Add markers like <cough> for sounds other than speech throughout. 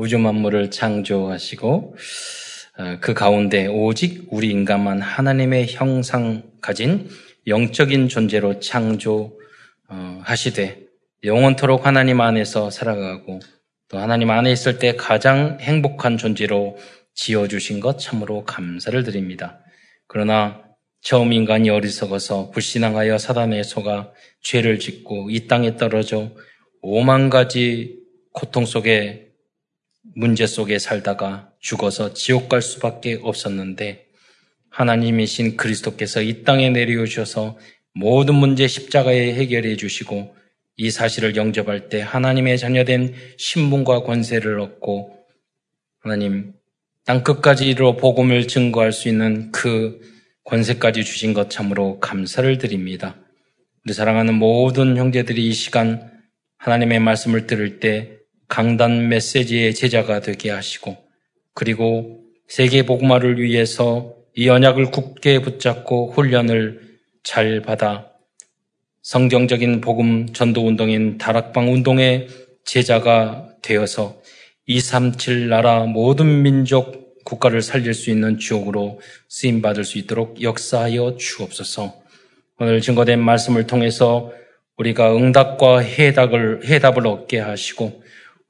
우주 만물을 창조하시고 어, 그 가운데 오직 우리 인간만 하나님의 형상 가진 영적인 존재로 창조하시되 영원토록 하나님 안에서 살아가고 또 하나님 안에 있을 때 가장 행복한 존재로 지어주신 것 참으로 감사를 드립니다. 그러나 처음 인간이 어리석어서 불신앙하여 사단의 소가 죄를 짓고 이 땅에 떨어져 오만 가지 고통 속에 문제 속에 살다가 죽어서 지옥 갈 수밖에 없었는데 하나님이신 그리스도께서 이 땅에 내려오셔서 모든 문제 십자가에 해결해 주시고 이 사실을 영접할 때 하나님의 자녀된 신분과 권세를 얻고 하나님 땅 끝까지로 복음을 증거할 수 있는 그 권세까지 주신 것 참으로 감사를 드립니다. 우리 사랑하는 모든 형제들이 이 시간 하나님의 말씀을 들을 때 강단 메시지의 제자가 되게 하시고 그리고 세계 복음화를 위해서 이 언약을 굳게 붙잡고 훈련을 잘 받아 성경적인 복음 전도 운동인 다락방 운동의 제자가 되어서 237 나라 모든 민족 국가를 살릴 수 있는 주옥으로 쓰임 받을 수 있도록 역사하여 주옵소서. 오늘 증거된 말씀을 통해서 우리가 응답과 해답을 해답을 얻게 하시고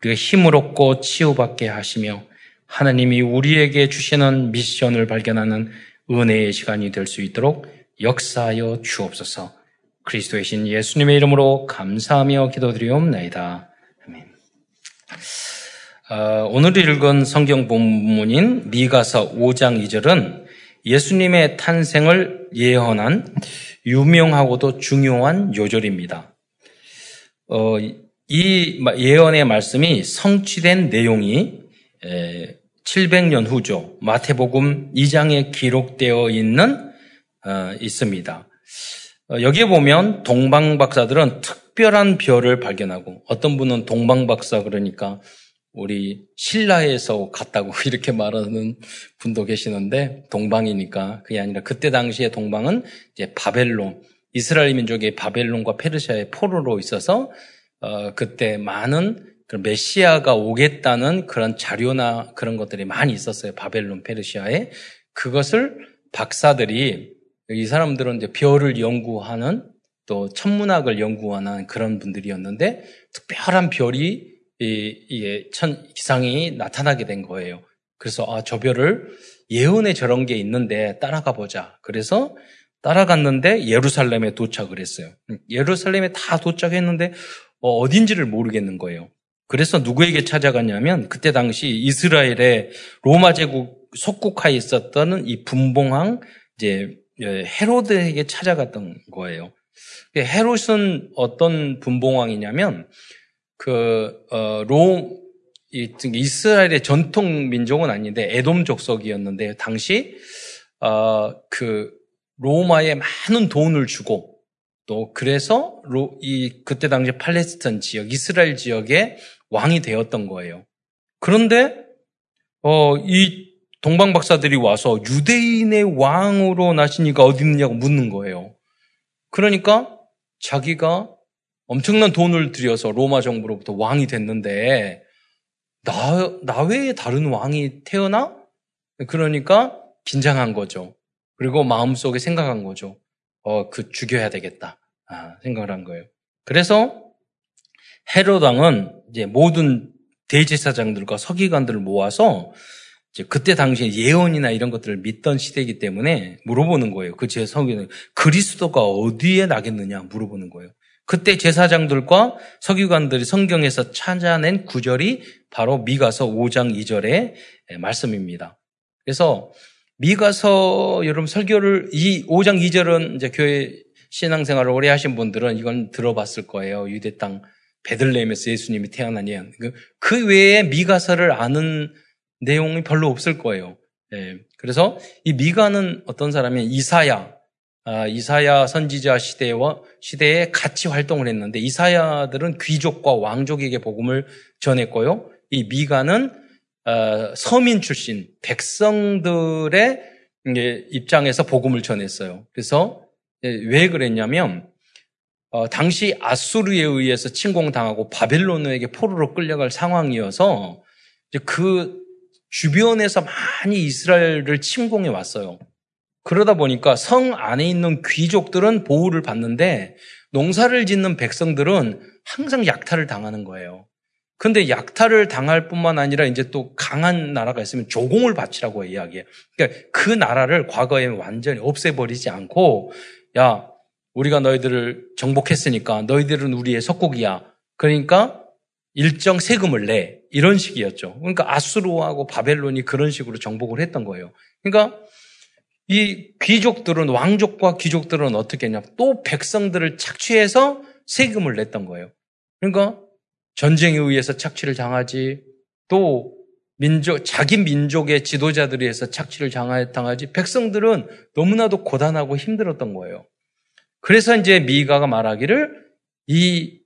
우리가 힘을 얻고 치유받게 하시며 하나님이 우리에게 주시는 미션을 발견하는 은혜의 시간이 될 수 있도록 역사하여 주옵소서. 그리스도의 신 예수님의 이름으로 감사하며 기도드리옵나이다. 아멘. 어, 오늘 읽은 성경 본문인 미가서 5장 2절은 예수님의 탄생을 예언한 유명하고도 중요한 요절입니다. 어, 이 예언의 말씀이 성취된 내용이 700년 후죠. 마태복음 2장에 기록되어 있는 어, 있습니다. 어, 여기에 보면 동방 박사들은 특별한 별을 발견하고 어떤 분은 동방 박사 그러니까 우리 신라에서 갔다고 <laughs> 이렇게 말하는 분도 계시는데 동방이니까 그게 아니라 그때 당시에 동방은 이제 바벨론 이스라엘 민족의 바벨론과 페르시아의 포로로 있어서 어, 그때 많은 메시아가 오겠다는 그런 자료나 그런 것들이 많이 있었어요. 바벨론, 페르시아에. 그것을 박사들이 이 사람들은 이제 별을 연구하는 또 천문학을 연구하는 그런 분들이었는데 특별한 별이 이, 이 천, 기상이 나타나게 된 거예요. 그래서 아, 저 별을 예언에 저런 게 있는데 따라가 보자. 그래서 따라갔는데 예루살렘에 도착을 했어요. 예루살렘에 다 도착했는데 어, 어딘지를 모르겠는 거예요. 그래서 누구에게 찾아갔냐면 그때 당시 이스라엘의 로마 제국 속국하에 있었던 이 분봉왕 이제 예, 헤로드에게 찾아갔던 거예요. 헤롯은 어떤 분봉왕이냐면 그 어, 로 이스라엘의 전통 민족은 아닌데 에돔 족속이었는데 당시 어, 그 로마에 많은 돈을 주고 또 그래서 로, 이 그때 당시 팔레스타인 지역, 이스라엘 지역의 왕이 되었던 거예요. 그런데 어, 이 동방 박사들이 와서 유대인의 왕으로 나시니까 어디 있느냐고 묻는 거예요. 그러니까 자기가 엄청난 돈을 들여서 로마 정부로부터 왕이 됐는데 나, 나 외에 다른 왕이 태어나? 그러니까 긴장한 거죠. 그리고 마음속에 생각한 거죠. 어, 그 죽여야 되겠다. 아, 생각을 한 거예요. 그래서 헤로당은 이제 모든 대제사장들과 서기관들을 모아서 그때 당시에 예언이나 이런 것들을 믿던 시대이기 때문에 물어보는 거예요. 그 제서기는 그리스도가 어디에 나겠느냐 물어보는 거예요. 그때 제사장들과 서기관들이 성경에서 찾아낸 구절이 바로 미가서 5장 2절의 말씀입니다. 그래서 미가서 여러분 설교를 이 5장 2절은 이제 교회 신앙생활을 오래 하신 분들은 이건 들어봤을 거예요. 유대 땅 베들레헴에서 예수님이 태어난 예언. 그, 그 외에 미가서를 아는 내용이 별로 없을 거예요. 예. 그래서 이 미가는 어떤 사람이 이사야, 아, 이사야 선지자 시대와 시대에 같이 활동을 했는데 이사야들은 귀족과 왕족에게 복음을 전했고요. 이 미가는 어, 서민 출신 백성들의 입장에서 복음을 전했어요. 그래서 예, 왜 그랬냐면 어, 당시 아수르에 의해서 침공당하고 바벨론에게 포로로 끌려갈 상황이어서 그 주변에서 많이 이스라엘을 침공해 왔어요. 그러다 보니까 성 안에 있는 귀족들은 보호를 받는데 농사를 짓는 백성들은 항상 약탈을 당하는 거예요. 근데 약탈을 당할 뿐만 아니라 이제 또 강한 나라가 있으면 조공을 바치라고 이야기해요. 그러니까 그 나라를 과거에 완전히 없애버리지 않고 야 우리가 너희들을 정복했으니까 너희들은 우리의 석국이야. 그러니까 일정 세금을 내. 이런 식이었죠. 그러니까 아수르하고 바벨론이 그런 식으로 정복을 했던 거예요. 그러니까 이 귀족들은 왕족과 귀족들은 어떻게 했냐? 또 백성들을 착취해서 세금을 냈던 거예요. 그러니까 전쟁에 의해서 착취를 당하지 또 민족 자기 민족의 지도자들이 해서 착취를 당하지 백성들은 너무나도 고단하고 힘들었던 거예요. 그래서 이제 미가가 말하기를 이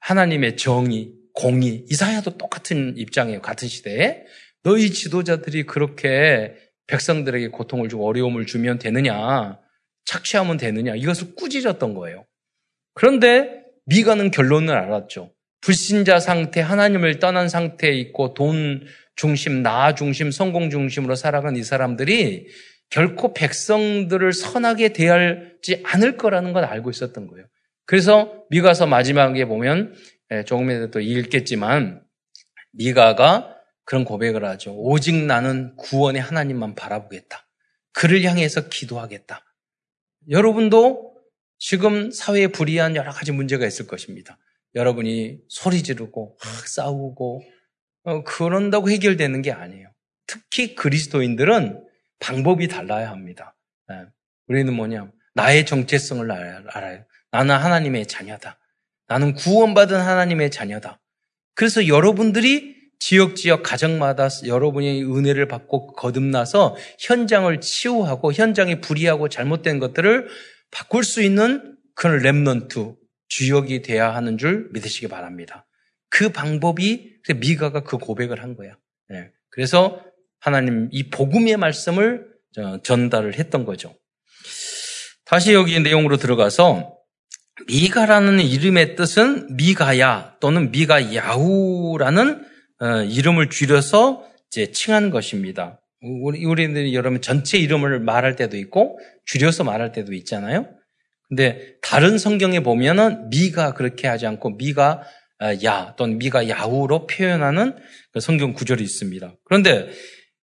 하나님의 정의, 공의, 이사야도 똑같은 입장이에요. 같은 시대에. 너희 지도자들이 그렇게 백성들에게 고통을 주고 어려움을 주면 되느냐? 착취하면 되느냐? 이것을 꾸짖었던 거예요. 그런데 미가는 결론을 알았죠. 불신자 상태, 하나님을 떠난 상태에 있고 돈 중심, 나 중심, 성공 중심으로 살아간 이 사람들이 결코 백성들을 선하게 대하지 않을 거라는 걸 알고 있었던 거예요. 그래서 미가서 마지막에 보면 예, 조금 이따 또 읽겠지만 미가가 그런 고백을 하죠. 오직 나는 구원의 하나님만 바라보겠다. 그를 향해서 기도하겠다. 여러분도 지금 사회에 불이한 여러 가지 문제가 있을 것입니다. 여러분이 소리 지르고 막 싸우고 어, 그런다고 해결되는 게 아니에요. 특히 그리스도인들은 방법이 달라야 합니다. 예. 우리는 뭐냐? 나의 정체성을 알아요. 나는 하나님의 자녀다. 나는 구원받은 하나님의 자녀다. 그래서 여러분들이 지역 지역 가정마다 여러분이 은혜를 받고 거듭나서 현장을 치유하고 현장에 불이하고 잘못된 것들을 바꿀 수 있는 그런 remnant 주역이 돼야 하는 줄 믿으시기 바랍니다. 그 방법이 미가가 그 고백을 한 거야. 네. 그래서 하나님 이 복음의 말씀을 전달을 했던 거죠. 다시 여기 내용으로 들어가서 미가라는 이름의 뜻은 미가야 또는 미가야후라는 어, 이름을 줄여서 이제 칭한 것입니다. 우리 우리들이 여러분 전체 이름을 말할 때도 있고 줄여서 말할 때도 있잖아요. 근데 다른 성경에 보면은 미가 그렇게 하지 않고 미가 어, 야 또는 미가 야후로 표현하는 그 성경 구절이 있습니다. 그런데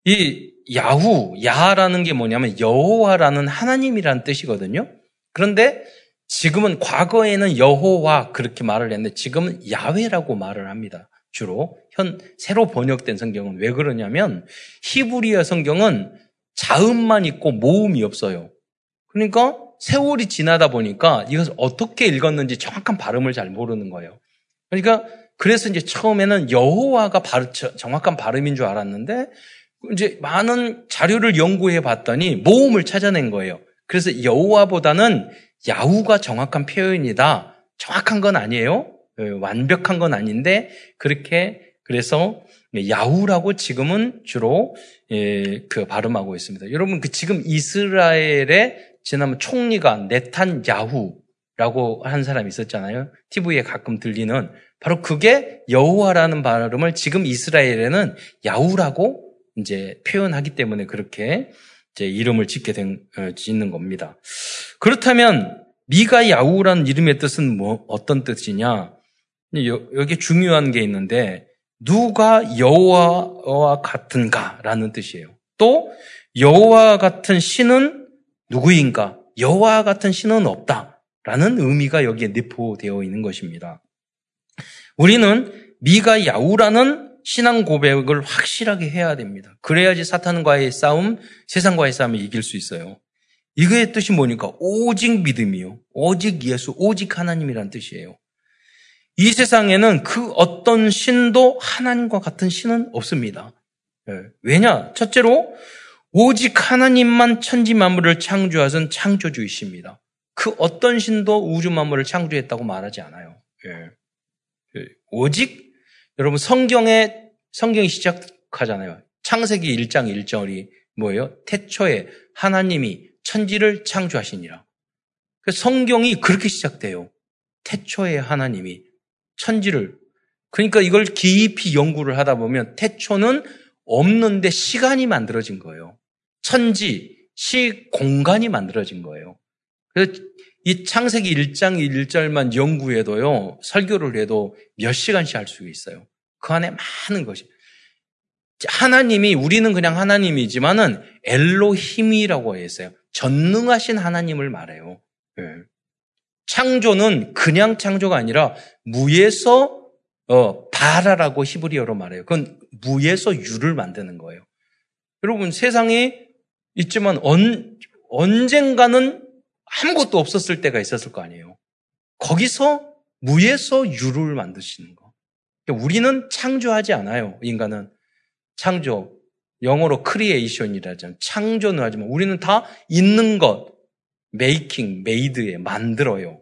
이 야후 야라는 게 뭐냐면 여호와라는 하나님이라는 뜻이거든요. 그런데 지금은 과거에는 여호와 그렇게 말을 했는데 지금은 야훼라고 말을 합니다. 주로 현 새로 번역된 성경은 왜 그러냐면 히브리어 성경은 자음만 있고 모음이 없어요. 그러니까 세월이 지나다 보니까 이것을 어떻게 읽었는지 정확한 발음을 잘 모르는 거예요. 그러니까 그래서 이제 처음에는 여호와가 바르, 정확한 발음인 줄 알았는데 이제 많은 자료를 연구해 봤더니 모음을 찾아낸 거예요. 그래서 여호와보다는 야후가 정확한 표현이다. 정확한 건 아니에요. 예, 완벽한 건 아닌데 그렇게 그래서 야후라고 지금은 주로 예, 그 발음하고 있습니다. 여러분 그 지금 이스라엘의 지난번 총리가 네탄 야후 라고 한 사람이 있었잖아요. TV에 가끔 들리는 바로 그게 여호와라는 발음을 지금 이스라엘에는 야후라고 이제 표현하기 때문에 그렇게 이제 이름을 짓게 된, 어, 짓는 겁니다. 그렇다면 미가 야우라는 이름의 뜻은 뭐 어떤 뜻이냐? 여기 중요한 게 있는데 누가 여호와와 같은가라는 뜻이에요. 또 여호와 같은 신은 누구인가? 여호와 같은 신은 없다 라는 의미가 여기에 내포되어 있는 것입니다. 우리는 미가 야우라는 신앙 고백을 확실하게 해야 됩니다. 그래야지 사탄과의 싸움, 세상과의 싸움을 이길 수 있어요. 이거의 뜻이 뭐니까? 오직 믿음이요. 오직 예수, 오직 하나님이란 뜻이에요. 이 세상에는 그 어떤 신도 하나님과 같은 신은 없습니다. 예. 왜냐? 첫째로, 오직 하나님만 천지 만물을 창조하신 창조주이십니다. 그 어떤 신도 우주 만물을 창조했다고 말하지 않아요. 예. 예. 오직 여러분 성경에 성경이 시작하잖아요. 창세기 1장 1절이 뭐예요? 태초에 하나님이 천지를 창조하시니라. 그 성경이 그렇게 시작돼요. 태초에 하나님이 천지를 그러니까 이걸 깊이 연구를 하다 보면 태초는 없는데 시간이 만들어진 거예요. 천지, 시, 공간이 만들어진 거예요. 그래서 이 창세기 1장 1절만 연구해도요, 설교를 해도 몇 시간씩 할 수 있어요. 그 안에 많은 것이. 하나님이, 우리는 그냥 하나님이지만은 엘로힘이라고 했어요. 전능하신 하나님을 말해요. 네. 창조는 그냥 창조가 아니라 무에서 어, 바라라고 히브리어로 말해요. 그건 무에서 유를 만드는 거예요. 여러분 세상에 있지만 언, 언젠가는 아무것도 없었을 때가 있었을 거 아니에요. 거기서 무에서 유를 만드시는 거. 그러니까 우리는 창조하지 않아요. 인간은 창조. 영어로 creation이라죠. 창조는 하지만 우리는 다 있는 것, making, made에 만들어요.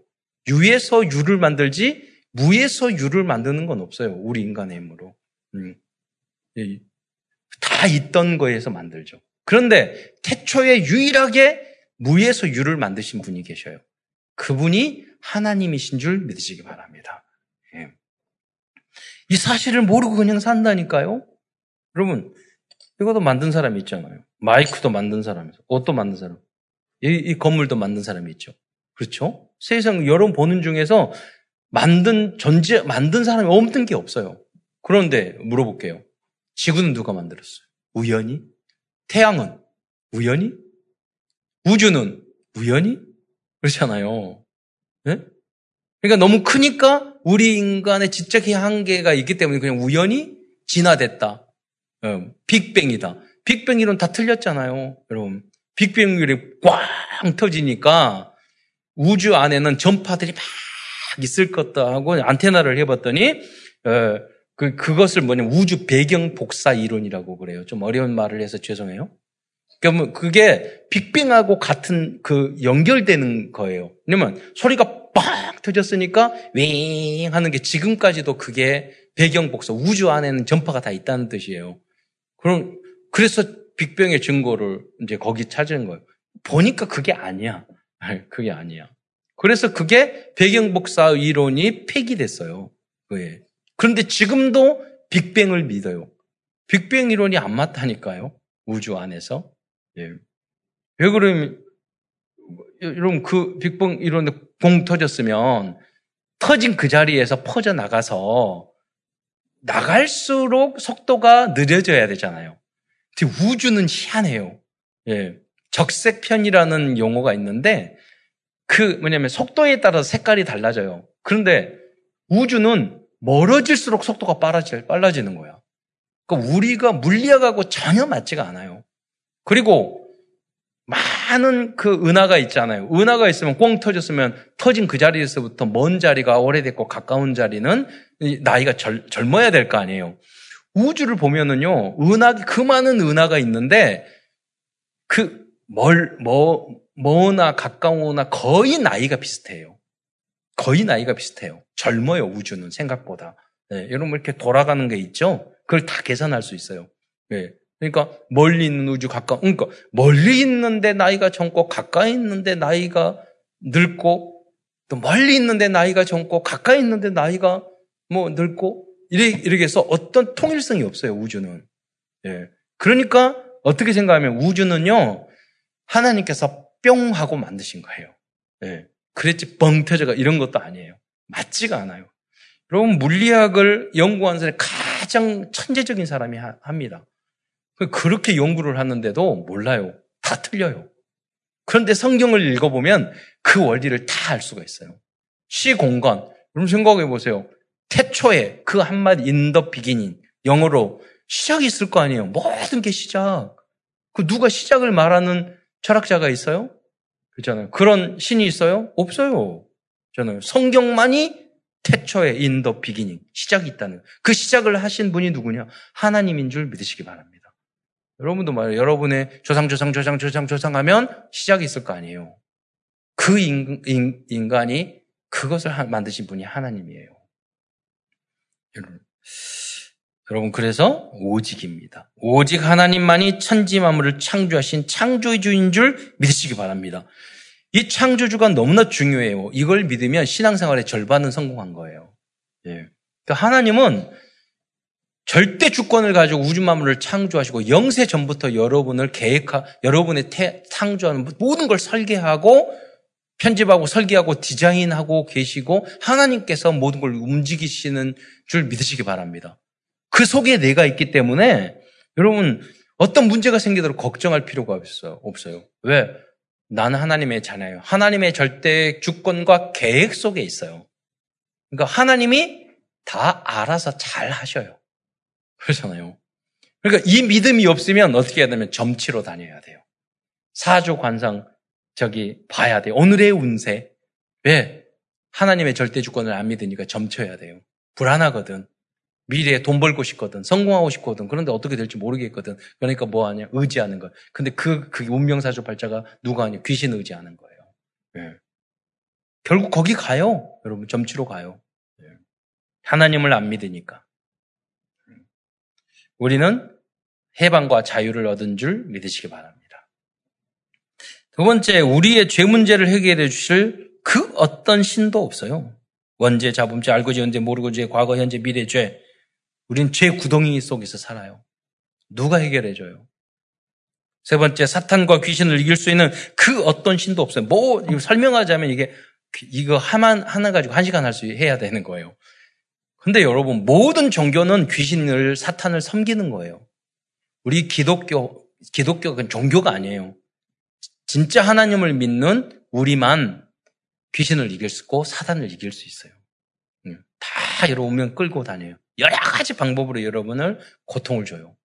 유에서 유를 만들지 무에서 유를 만드는 건 없어요. 우리 인간의 힘으로. 음. 다 있던 거에서 만들죠. 그런데 태초에 유일하게 무에서 유를 만드신 분이 계셔요. 그분이 하나님이신 줄 믿으시기 바랍니다. 예. 이 사실을 모르고 그냥 산다니까요? 여러분, 이것도 만든 사람이 있잖아요. 마이크도 만든 사람이 있어. 옷도 만든 사람. 이, 이 건물도 만든 사람이 있죠. 그렇죠? 세상 여러분 보는 중에서 만든 존재 만든 사람이 없는 게 없어요. 그런데 물어볼게요. 지구는 누가 만들었어요? 우연히? 태양은 우연히? 우주는 우연히? 그렇잖아요. 네? 그러니까 너무 크니까 우리 인간의 지적의 한계가 있기 때문에 그냥 우연히 진화됐다. 어, 빅뱅이다. 빅뱅 이론 다 틀렸잖아요. 여러분. 빅뱅 이론이 꽝 터지니까 우주 안에는 전파들이 막 있을 것다 하고 안테나를 해봤더니 어, 그 그것을 뭐냐면 우주 배경 복사 이론이라고 그래요. 좀 어려운 말을 해서 죄송해요. 그러면 그게 빅뱅하고 같은 그 연결되는 거예요. 왜냐면 소리가 빵 터졌으니까 윙 하는 게 지금까지도 그게 배경 복사 우주 안에는 전파가 다 있다는 뜻이에요. 그럼 그래서 빅뱅의 증거를 이제 거기 찾은 거예요. 보니까 그게 아니야. 그게 아니야. 그래서 그게 배경 복사 이론이 폐기됐어요. 왜? 그런데 지금도 빅뱅을 믿어요. 빅뱅 이론이 안 맞다니까요. 우주 안에서. 예. 왜 그러면, 여러분, 그 빅뱅 이론에 봉 터졌으면 터진 그 자리에서 퍼져 나가서 나갈수록 속도가 느려져야 되잖아요. 우주는 희한해요. 예. 적색편이라는 용어가 있는데 그 뭐냐면 속도에 따라서 색깔이 달라져요. 그런데 우주는 멀어질수록 속도가 빨라질, 빨라지는 거야. 그러니까 우리가 물리학하고 전혀 맞지가 않아요. 그리고 많은 그 은하가 있잖아요. 은하가 있으면 꽁 터졌으면 터진 그 자리에서부터 먼 자리가 오래됐고 가까운 자리는 나이가 젊, 젊어야 될 거 아니에요. 우주를 보면은요, 은하, 그 많은 은하가 있는데, 그, 멀, 뭐, 머나 가까우나 거의 나이가 비슷해요. 거의 나이가 비슷해요. 젊어요, 우주는 생각보다. 네, 여러분 이렇게 돌아가는 게 있죠? 그걸 다 계산할 수 있어요. 네, 그러니까 멀리 있는 우주 가까 그러니까 멀리 있는데 나이가 젊고 가까이 있는데 나이가 늙고 또 멀리 있는데 나이가 젊고 가까이 있는데 나이가 뭐 늙고 이렇게 해서 어떤 통일성이 없어요 우주는. 예. 그러니까 어떻게 생각하면 우주는요 하나님께서 뿅 하고 만드신 거예요. 네. 그랬지 뻥 터져가 이런 것도 아니에요. 맞지가 않아요. 여러분 물리학을 연구하는 사람이 가장 천재적인 사람이 하, 합니다. 그렇게 연구를 하는데도 몰라요. 다 틀려요. 그런데 성경을 읽어보면 그 원리를 다 알 수가 있어요. 시 공간. 여러분 생각해 보세요. 태초에 그 한마디 in the beginning 영어로 시작이 있을 거 아니에요. 모든 게 시작. 그 누가 시작을 말하는 철학자가 있어요? 그렇잖아요. 그런 신이 있어요? 없어요. 저는 성경만이 태초에 in the beginning 시작이 있다는 그 시작을 하신 분이 누구냐? 하나님인 줄 믿으시기 바랍니다. 여러분도 말이에요. 여러분의 조상 조상 조상 조상 조상 하면 시작이 있을 거 아니에요. 그 인, 인, 인간이 그것을 만드신 분이 하나님이에요. 여러분 여러분 그래서 오직입니다. 오직 하나님만이 천지 만물을 창조하신 창조주인 줄 믿으시기 바랍니다. 이 창조주가 너무나 중요해요. 이걸 믿으면 신앙생활의 절반은 성공한 거예요. 예. 그러니까 하나님은 절대 주권을 가지고 우주 만물을 창조하시고 영세 전부터 여러분을 계획하 여러분의 태, 창조하는 모든 걸 설계하고 편집하고 설계하고 디자인하고 계시고 하나님께서 모든 걸 움직이시는 줄 믿으시기 바랍니다. 그 속에 내가 있기 때문에 여러분 어떤 문제가 생기도록 걱정할 필요가 없어요. 없어요. 왜? 나는 하나님의 자녀예요. 하나님의 절대 주권과 계획 속에 있어요. 그러니까 하나님이 다 알아서 잘 하셔요. 그렇잖아요. 그러니까 이 믿음이 없으면 어떻게 해야 되면 점치러 다녀야 돼요. 사주 관상 저기 봐야 돼요. 오늘의 운세. 왜? 하나님의 절대 주권을 안 믿으니까 점쳐야 돼요. 불안하거든. 미래에 돈 벌고 싶거든. 성공하고 싶거든. 그런데 어떻게 될지 모르겠거든. 그러니까 뭐 하냐? 의지하는 거. 근데 그, 그 운명사주 발자가 누가 하냐? 귀신 의지하는 거예요. 네. 결국 거기 가요. 여러분, 점치러 가요. 네. 하나님을 안 믿으니까. 우리는 해방과 자유를 얻은 줄 믿으시기 바랍니다. 두 번째, 우리의 죄 문제를 해결해 주실 그 어떤 신도 없어요. 원죄, 자범죄, 알고지, 현재, 모르고 죄, 과거, 현재, 미래 죄. 우린 죄 구덩이 속에서 살아요. 누가 해결해 줘요? 세 번째, 사탄과 귀신을 이길 수 있는 그 어떤 신도 없어요. 뭐, 설명하자면 이게, 이거 하나, 하나 가지고 한 시간 할 수 해야 되는 거예요. 근데 여러분, 모든 종교는 귀신을, 사탄을 섬기는 거예요. 우리 기독교, 기독교는 종교가 아니에요. 진짜 하나님을 믿는 우리만 귀신을 이길 수 있고 사탄을 이길 수 있어요. 다 여러분 끌고 다녀요. 여러 가지 방법으로 여러분을 고통을 줘요.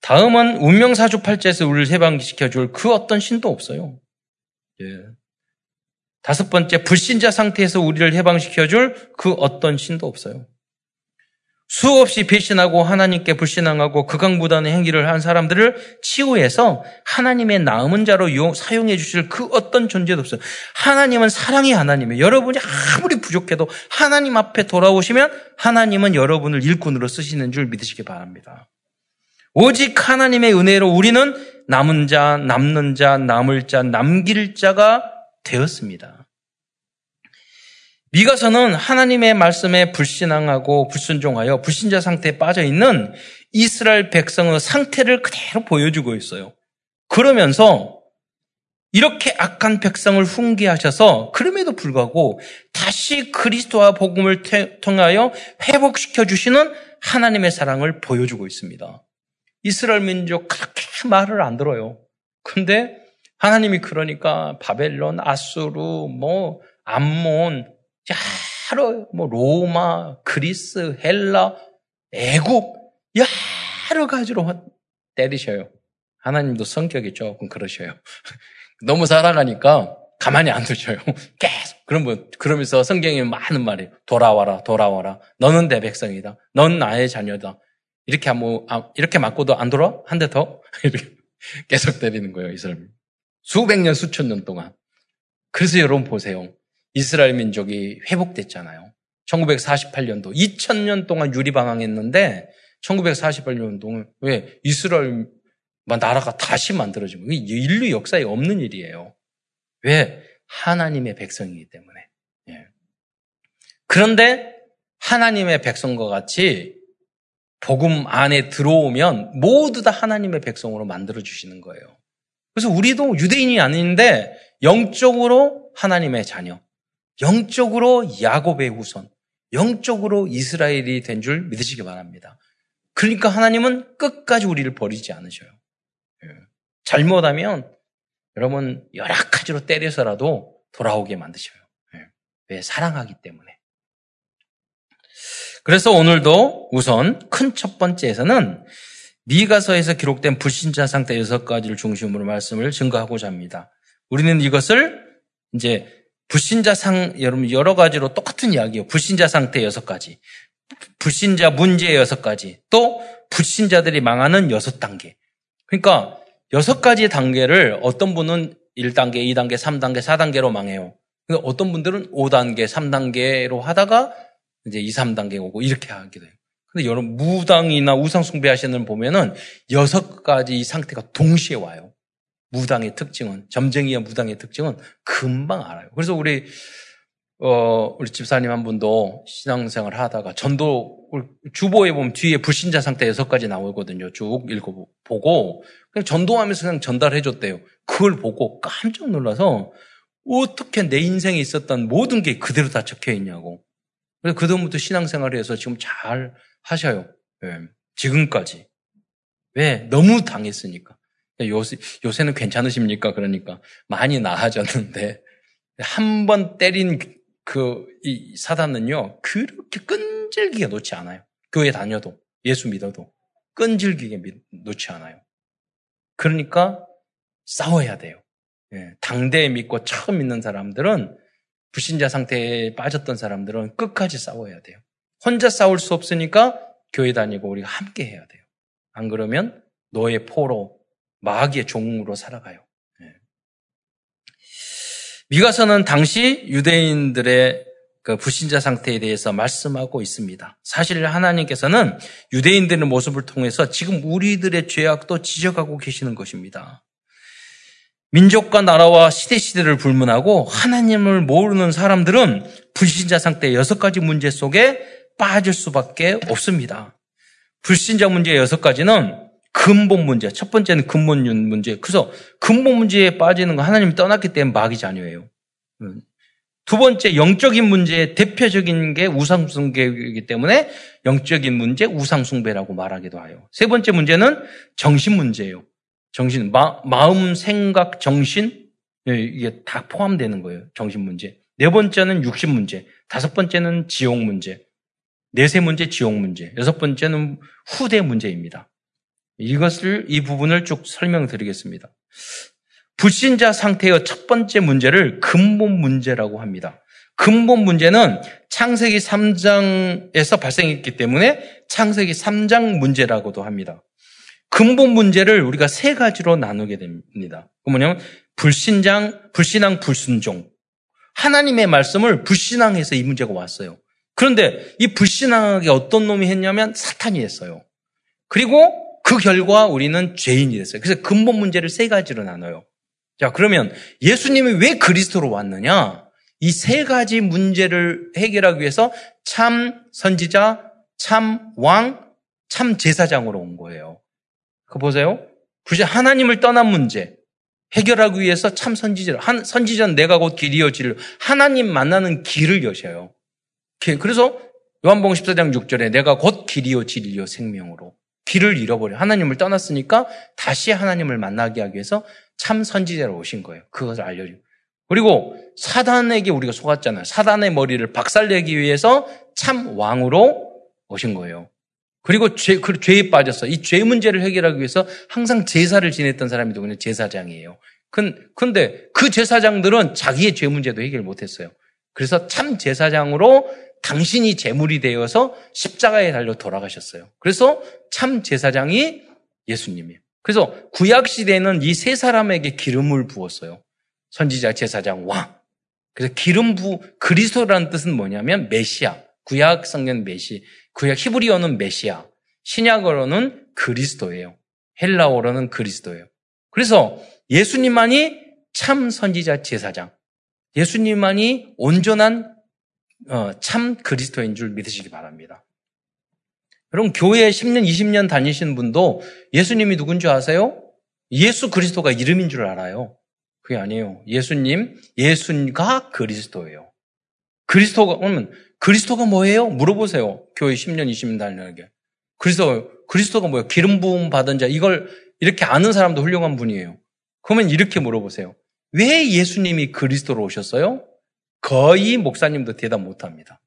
다음은 운명사주 팔자에서 우리를 해방시켜줄 그 어떤 신도 없어요. 예. 다섯 번째, 불신자 상태에서 우리를 해방시켜줄 그 어떤 신도 없어요. 수없이 배신하고 하나님께 불신앙하고 극악무단의 행위를 한 사람들을 치유해서 하나님의 남은 자로 사용해 주실 그 어떤 존재도 없어요. 하나님은 사랑의 하나님이에요. 여러분이 아무리 부족해도 하나님 앞에 돌아오시면 하나님은 여러분을 일꾼으로 쓰시는 줄 믿으시기 바랍니다. 오직 하나님의 은혜로 우리는 남은 자, 남는 자, 남을 자, 남길 자가 되었습니다. 미가서는 하나님의 말씀에 불신앙하고 불순종하여 불신자 상태에 빠져 있는 이스라엘 백성의 상태를 그대로 보여주고 있어요. 그러면서 이렇게 악한 백성을 훈계하셔서 그럼에도 불구하고 다시 그리스도와 복음을 통하여 회복시켜 주시는 하나님의 사랑을 보여주고 있습니다. 이스라엘 민족 그렇게 말을 안 들어요. 근데 하나님이 그러니까 바벨론, 아수르, 뭐 암몬, 여러 뭐 로마, 그리스, 헬라, 애국 여러 가지로 때리셔요. 하나님도 성격이 조금 그러셔요. <laughs> 너무 살아가니까 가만히 안 두셔요. <laughs> 계속 그런 분 그러면서 성경에 많은 말이 돌아와라, 돌아와라. 너는 내 백성이다. 넌 나의 자녀다. 이렇게 뭐 이렇게 맞고도 안 돌아? 한 대 더? <laughs> 계속 때리는 거예요, 이 사람이. 수백 년, 수천 년 동안. 그래서 여러분 보세요. 이스라엘 민족이 회복됐잖아요. 1948년도, 2000년 동안 유리방황했는데, 1948년 동안, 왜? 이스라엘 나라가 다시 만들어진 거예요. 인류 역사에 없는 일이에요. 왜? 하나님의 백성이기 때문에. 예. 그런데 하나님의 백성과 같이 복음 안에 들어오면 모두 다 하나님의 백성으로 만들어 주시는 거예요. 그래서 우리도 유대인이 아닌데 영적으로 하나님의 자녀, 영적으로 야곱의 후손, 영적으로 이스라엘이 된 줄 믿으시기 바랍니다. 그러니까 하나님은 끝까지 우리를 버리지 않으셔요. 예. 잘못하면 여러분 여러 가지로 때려서라도 돌아오게 만드셔요. 예. 왜? 사랑하기 때문에. 그래서 오늘도 우선 큰 첫 번째에서는 미가서에서 기록된 불신자 상태 여섯 가지를 중심으로 말씀을 증거하고자 합니다. 우리는 이것을 이제 불신자 상, 여러분 여러 가지로 똑같은 이야기예요. 불신자 상태 여섯 가지. 불신자 문제 여섯 가지. 또 불신자들이 망하는 여섯 단계. 그러니까 여섯 가지 단계를 어떤 분은 1단계, 2단계, 3단계, 4단계로 망해요. 그러니까 어떤 분들은 5단계, 3단계로 하다가 이제 2, 3단계 오고 이렇게 하게 돼요. 근데 여러분 무당이나 우상 숭배 하시는 분 보면은 여섯 가지 상태가 동시에 와요. 무당의 특징은 점쟁이와 무당의 특징은 금방 알아요. 그래서 우리 어, 우리 집사님 한 분도 신앙생활 하다가 전도, 주보에 보면 뒤에 불신자 상태 여섯 가지 나오거든요. 쭉 읽어보고, 그냥 전도하면서 그냥 전달해 줬대요. 그걸 보고 깜짝 놀라서 어떻게 내 인생에 있었던 모든 게 그대로 다 적혀 있냐고. 그래서 그다음부터 신앙생활을 해서 지금 잘 하셔요. 네. 지금까지. 왜? 너무 당했으니까. 요새, 요새는 괜찮으십니까? 그러니까. 많이 나아졌는데. 한 번 때린 그, 이 사단은요, 그렇게 끈질기게 놓지 않아요. 교회 다녀도, 예수 믿어도. 끈질기게 놓지 않아요. 그러니까 싸워야 돼요. 예, 당대에 믿고 처음 믿는 사람들은 불신자 상태에 빠졌던 사람들은 끝까지 싸워야 돼요. 혼자 싸울 수 없으니까 교회 다니고 우리가 함께 해야 돼요. 안 그러면 너의 포로 마귀의 종으로 살아가요. 예. 미가서는 당시 유대인들의 그 불신자 상태에 대해서 말씀하고 있습니다. 사실 하나님께서는 유대인들의 모습을 통해서 지금 우리들의 죄악도 지적하고 계시는 것입니다. 민족과 나라와 시대 시대를 불문하고 하나님을 모르는 사람들은 불신자 상태 여섯 가지 문제 속에 빠질 수밖에 없습니다. 불신자 문제 여섯 가지는 근본 문제. 첫 번째는 근본 문제. 그래서 근본 문제에 빠지는 거 하나님이 떠났기 때문에 마귀 자녀예요. 음. 두 번째 영적인 문제의 대표적인 게 우상숭배이기 때문에 영적인 문제 우상숭배라고 말하기도 하요. 세 번째 문제는 정신 문제예요. 정신, 마, 마음, 생각, 정신, 예, 이게 다 포함되는 거예요. 정신 문제. 네 번째는 육신 문제. 다섯 번째는 지옥 문제. 네세 문제, 지옥 문제. 여섯 번째는 후대 문제입니다. 이것을, 이 부분을 쭉 설명드리겠습니다. 불신자 상태의 첫 번째 문제를 근본 문제라고 합니다. 근본 문제는 창세기 3장에서 발생했기 때문에 창세기 3장 문제라고도 합니다. 근본 문제를 우리가 세 가지로 나누게 됩니다. 그 뭐냐면 불신장, 불신앙, 불순종. 하나님의 말씀을 불신앙해서 이 문제가 왔어요. 그런데 이 불신앙하게 어떤 놈이 했냐면 사탄이 했어요. 그리고 그 결과 우리는 죄인이 됐어요. 그래서 근본 문제를 세 가지로 나눠요. 자, 그러면 예수님이 왜 그리스도로 왔느냐? 이 세 가지 문제를 해결하기 위해서 참 선지자, 참 왕, 참 제사장으로 온 거예요. 그 보세요. 하나님을 떠난 문제 해결하기 위해서 참 선지자, 한, 선지자는 내가 곧 길이여 질 하나님 만나는 길을 여셔요. 그래서 요한복음 14장 6절에 내가 곧 길이요 진리요 생명으로 길을 잃어버려 하나님을 떠났으니까 다시 하나님을 만나게 하기 위해서 참 선지자로 오신 거예요. 그것을 알려주고 그리고 사단에게 우리가 속았잖아요. 사단의 머리를 박살내기 위해서 참 왕으로 오신 거예요. 그리고 죄, 그 죄에 빠졌어. 이 죄 문제를 해결하기 위해서 항상 제사를 지냈던 사람이 누구냐? 제사장이에요. 근데 그 제사장들은 자기의 죄 문제도 해결 못 했어요. 그래서 참 제사장으로 당신이 제물이 되어서 십자가에 달려 돌아가셨어요. 그래서 참 제사장이 예수님이에요. 그래서 구약 시대는 이 세 사람에게 기름을 부었어요. 선지자, 제사장, 왕. 그래서 기름 부 그리스도라는 뜻은 뭐냐면 메시아. 구약 성경 메시. 구약 히브리어는 메시아, 신약어로는 그리스도예요. 헬라어로는 그리스도예요. 그래서 예수님만이 참 선지자 제사장, 예수님만이 온전한 어, 참 그리스도인 줄 믿으시기 바랍니다. 여러분 교회 10년, 20년 다니신 분도 예수님이 누군지 아세요? 예수 그리스도가 이름인 줄 알아요. 그게 아니에요. 예수님, 예수가 그리스도예요. 그리스도가 오면 그리스도가 뭐예요? 물어보세요. 교회 10년, 20년 다니는게. 그리스도, 그리스도가 뭐예요? 기름 부음 받은 자. 이걸 이렇게 아는 사람도 훌륭한 분이에요. 그러면 이렇게 물어보세요. 왜 예수님이 그리스도로 오셨어요? 거의 목사님도 대답 못 합니다.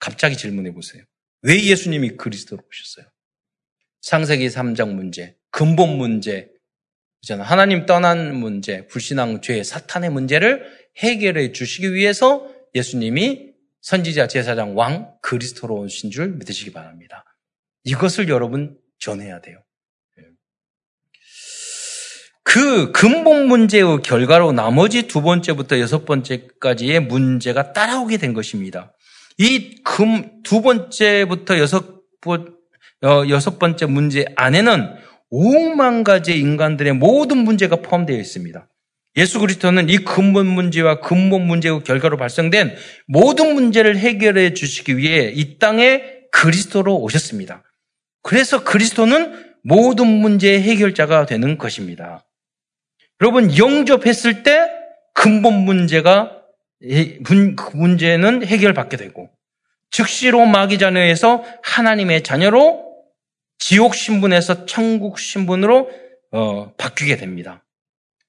갑자기 질문해 보세요. 왜 예수님이 그리스도로 오셨어요? 상세기 3장 문제, 근본 문제. 하나님 떠난 문제, 불신앙, 죄, 사탄의 문제를 해결해 주시기 위해서 예수님이 선지자, 제사장, 왕, 그리스도로 오신 줄 믿으시기 바랍니다. 이것을 여러분 전해야 돼요. 그 근본 문제의 결과로 나머지 두 번째부터 여섯 번째까지의 문제가 따라오게 된 것입니다. 이 금, 두 번째부터 여섯, 번, 어, 여섯 번째 문제 안에는 5만 가지 인간들의 모든 문제가 포함되어 있습니다. 예수 그리스도는 이 근본 문제와 근본 문제의 결과로 발생된 모든 문제를 해결해 주시기 위해 이 땅에 그리스도로 오셨습니다. 그래서 그리스도는 모든 문제의 해결자가 되는 것입니다. 여러분 영접했을 때 근본 문제가 그 문제는 해결받게 되고 즉시로 마귀 자녀에서 하나님의 자녀로 지옥 신분에서 천국 신분으로 어, 바뀌게 됩니다.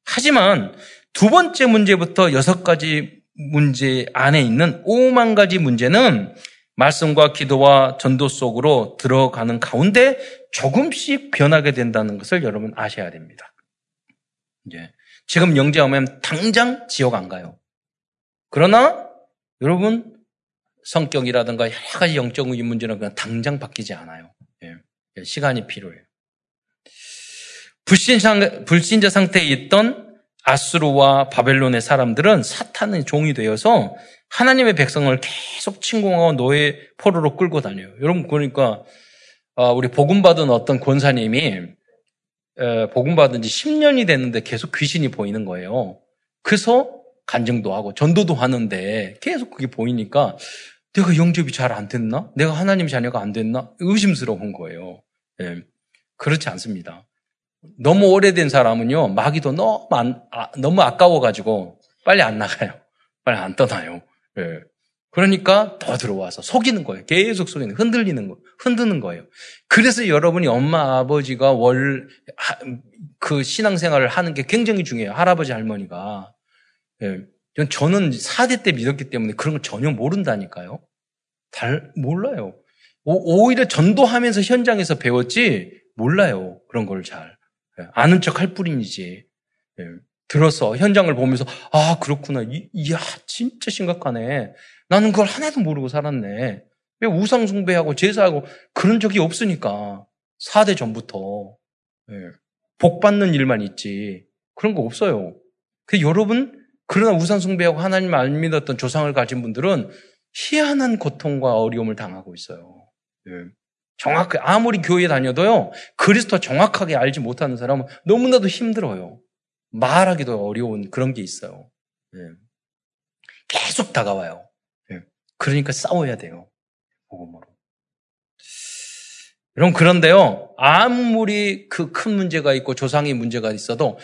하지만 두 번째 문제부터 여섯 가지 문제 안에 있는 5만 가지 문제는 말씀과 기도와 전도 속으로 들어가는 가운데 조금씩 변하게 된다는 것을 여러분 아셔야 됩니다. 이제 지금 영재하면 당장 지옥 안 가요. 그러나 여러분 성격이라든가 여러 가지 영적인 문제는 그냥 당장 바뀌지 않아요. 예. 시간이 필요해요. 불신자, 불신자 상태에 있던 아수르와 바벨론의 사람들은 사탄의 종이 되어서 하나님의 백성을 계속 침공하고 노예 포로로 끌고 다녀요. 여러분 그러니까 아, 우리 복음 받은 어떤 권사님이 복음 받은 지 10년이 됐는데 계속 귀신이 보이는 거예요. 그래서 간증도 하고 전도도 하는데 계속 그게 보이니까 내가 영접이 잘 안 됐나? 내가 하나님 자녀가 안 됐나? 의심스러운 거예요. 예. 그렇지 않습니다. 너무 오래된 사람은요, 마귀도 너무, 안, 아, 너무 아까워가지고 빨리 안 나가요. 빨리 안 떠나요. 예. 그러니까 더 들어와서 속이는 거예요. 계속 속이는, 흔들리는 거, 흔드는 거예요. 그래서 여러분이 엄마, 아버지가 월, 그 신앙생활을 하는 게 굉장히 중요해요. 할아버지, 할머니가. 예. 저는 4대 때 믿었기 때문에 그런 걸 전혀 모른다니까요. 달, 몰라요. 오, 오히려 전도하면서 현장에서 배웠지, 몰라요. 그런 걸 잘. 예. 아는 척 할 뿐이지. 예. 들어서 현장을 보면서, 아, 그렇구나. 이, 이야, 진짜 심각하네. 나는 그걸 하나도 모르고 살았네. 왜 우상 숭배하고 제사하고 그런 적이 없으니까. 4대 전부터. 예. 복 받는 일만 있지. 그런 거 없어요. 그 여러분, 그러나 우상 숭배하고 하나님 안 믿었던 조상을 가진 분들은 희한한 고통과 어려움을 당하고 있어요. 예. 정확하게, 아무리 교회에 다녀도요, 그리스도 정확하게 알지 못하는 사람은 너무나도 힘들어요. 말하기도 어려운 그런 게 있어요. 예. 계속 다가와요. 예. 그러니까 싸워야 돼요. 복음으로. 여러분, 그런데요, 아무리 그 큰 문제가 있고 조상의 문제가 있어도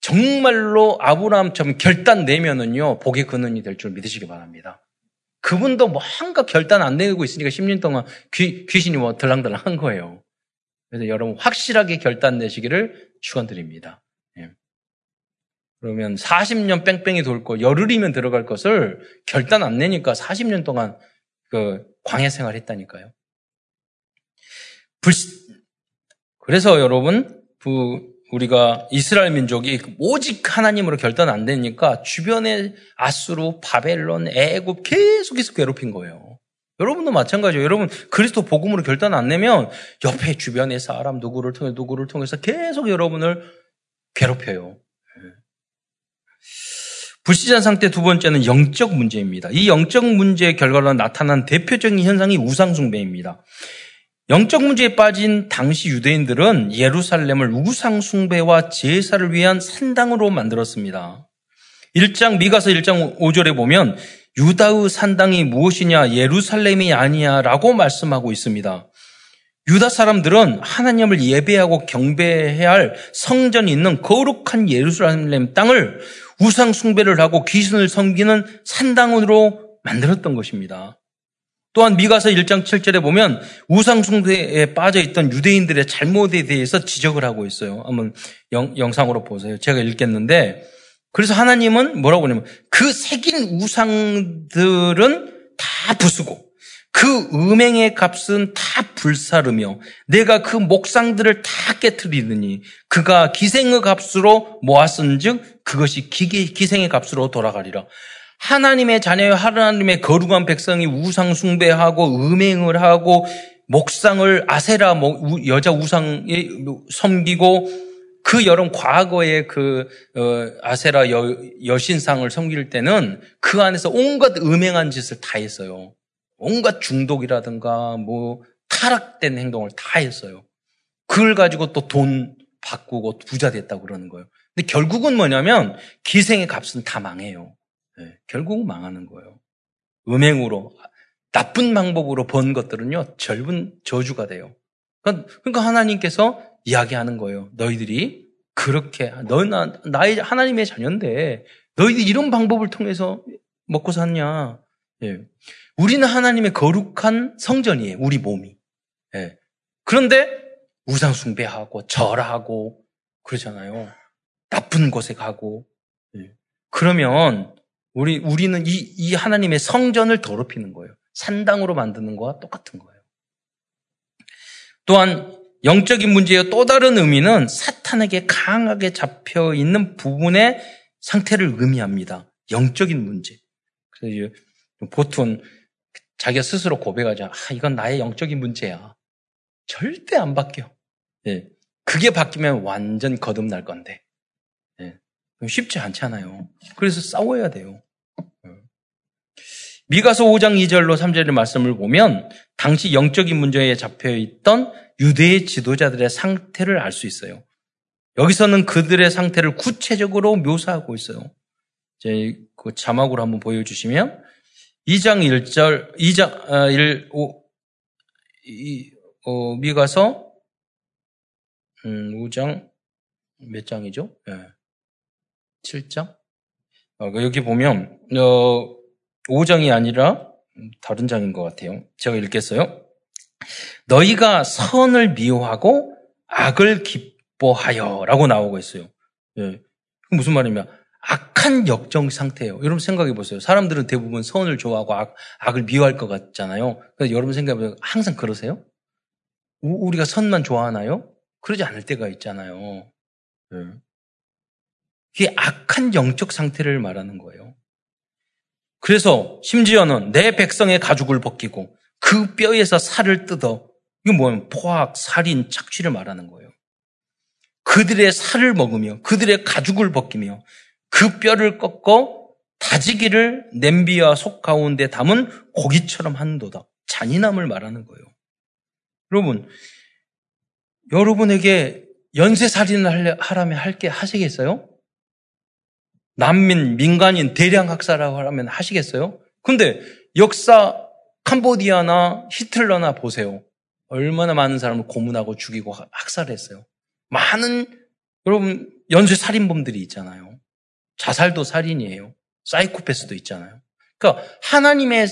정말로 아브라함처럼 결단 내면은요, 복의 근원이 될 줄 믿으시기 바랍니다. 그분도 뭔가 결단 안 내고 있으니까 10년 동안 귀, 귀신이 뭐 들랑들랑 한 거예요. 그래서 여러분 확실하게 결단 내시기를 축원드립니다. 예. 그러면 40년 뺑뺑이 돌고 열흘이면 들어갈 것을 결단 안 내니까 40년 동안 그 광야 생활 했다니까요. 불 그래서 여러분 부, 우리가 이스라엘 민족이 오직 하나님으로 결단 안 되니까 주변에 아수르, 바벨론, 애굽 계속해서 괴롭힌 거예요. 여러분도 마찬가지예요. 여러분 그리스도 복음으로 결단 안 내면 옆에 주변의 사람 누구를 통해 누구를 통해서 계속 여러분을 괴롭혀요. 불시자 상태 두 번째는 영적 문제입니다. 이 영적 문제의 결과로 나타난 대표적인 현상이 우상숭배입니다. 영적 문제에 빠진 당시 유대인들은 예루살렘을 우상 숭배와 제사를 위한 산당으로 만들었습니다. 1장 미가서 1장 5절에 보면 유다의 산당이 무엇이냐 예루살렘이 아니야라고 말씀하고 있습니다. 유다 사람들은 하나님을 예배하고 경배해야 할 성전이 있는 거룩한 예루살렘 땅을 우상 숭배를 하고 귀신을 섬기는 산당으로 만들었던 것입니다. 또한 미가서 1장 7절에 보면 우상숭배에 빠져 있던 유대인들의 잘못에 대해서 지적을 하고 있어요. 한번 영, 상으로 보세요. 제가 읽겠는데 그래서 하나님은 뭐라고 하냐면 그 새긴 우상들은 다 부수고 그 음행의 값은 다 불사르며 내가 그 목상들을 다 깨뜨리느니 그가 기생의 값으로 모았은즉 그것이 기생의 값으로 돌아가리라. 하나님의 자녀의 하나님의 거룩한 백성이 우상 숭배하고 음행을 하고 목상을 아세라 여자 우상에 섬기고 그 여름 과거의 그 어, 아세라 여, 여신상을 섬길 때는 그 안에서 온갖 음행한 짓을 다 했어요. 온갖 중독이라든가 뭐 타락된 행동을 다 했어요. 그걸 가지고 또 돈 바꾸고 부자 됐다고 그러는 거예요. 근데 결국은 뭐냐면 기생의 값은 다 망해요. 네, 결국은 망하는 거예요. 음행으로 나쁜 방법으로 번 것들은요 절분 저주가 돼요. 그러니까, 그러니까 하나님께서 이야기하는 거예요. 너희들이 그렇게 너나 나의 하나님의 자녀인데 너희들 이런 방법을 통해서 먹고 샀냐? 예. 우리는 하나님의 거룩한 성전이에요. 우리 몸이. 예. 그런데 우상 숭배하고 절하고 그러잖아요. 나쁜 곳에 가고. 예. 그러면 우리 우리는 이, 이 하나님의 성전을 더럽히는 거예요. 산당으로 만드는 거와 똑같은 거예요. 또한 영적인 문제의 또 다른 의미는 사탄에게 강하게 잡혀 있는 부분의 상태를 의미합니다. 영적인 문제. 그래서 보통 자기가 스스로 고백하자. 아, 이건 나의 영적인 문제야. 절대 안 바뀌어. 예. 그게 바뀌면 완전 거듭날 건데. 예. 쉽지 않잖아요. 그래서 싸워야 돼요. 예. 미가서 5장 2절로 3절의 말씀을 보면 당시 영적인 문제에 잡혀 있던 유대의 지도자들의 상태를 알 수 있어요. 여기서는 그들의 상태를 구체적으로 묘사하고 있어요. 이제 그 자막으로 한번 보여주시면 2장 1절, 2장 1, 5, 이, 어, 미가서 음, 5장 몇 장이죠? 예. 7장? 어, 그 여기 보면 어, 5장이 아니라 다른 장인 것 같아요. 제가 읽겠어요. 너희가 선을 미워하고 악을 기뻐하여 라고 나오고 있어요. 예. 무슨 말이냐. 악한 역정 상태예요. 여러분 생각해 보세요. 사람들은 대부분 선을 좋아하고 악, 악을 미워할 것 같잖아요. 그래서 여러분 생각해 보세요. 항상 그러세요? 우, 우리가 선만 좋아하나요? 그러지 않을 때가 있잖아요. 예. 이게 악한 영적 상태를 말하는 거예요. 그래서 심지어는 내 백성의 가죽을 벗기고 그 뼈에서 살을 뜯어 이거 뭐냐면 포악, 살인, 착취를 말하는 거예요. 그들의 살을 먹으며 그들의 가죽을 벗기며 그 뼈를 꺾어 다지기를 냄비와 속 가운데 담은 고기처럼 한도다. 잔인함을 말하는 거예요. 여러분, 여러분에게 연쇄살인을 하라면 할게 하시겠어요? 난민, 민간인 대량 학살하고 하라면 하시겠어요? 근데 역사 캄보디아나 히틀러나 보세요. 얼마나 많은 사람을 고문하고 죽이고 학살했어요. 많은 여러분 연쇄 살인범들이 있잖아요. 자살도 살인이에요. 사이코패스도 있잖아요. 그러니까 하나님의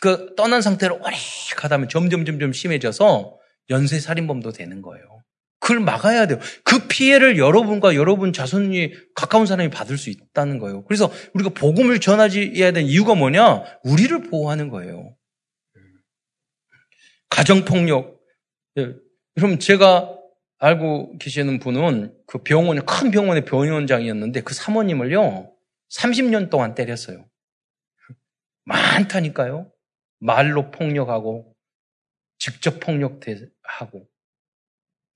그 떠난 상태로 오래 가다 보면 점점 점점 심해져서 연쇄 살인범도 되는 거예요. 그걸 막아야 돼요. 그 피해를 여러분과 여러분 자손이 가까운 사람이 받을 수 있다는 거예요. 그래서 우리가 복음을 전하지 해야 되는 이유가 뭐냐? 우리를 보호하는 거예요. 가정폭력. 예. 여러분, 제가 알고 계시는 분은 그 병원에, 큰 병원의 병원장이었는데 그 사모님을요, 30년 동안 때렸어요. 많다니까요. 말로 폭력하고, 직접 폭력하고.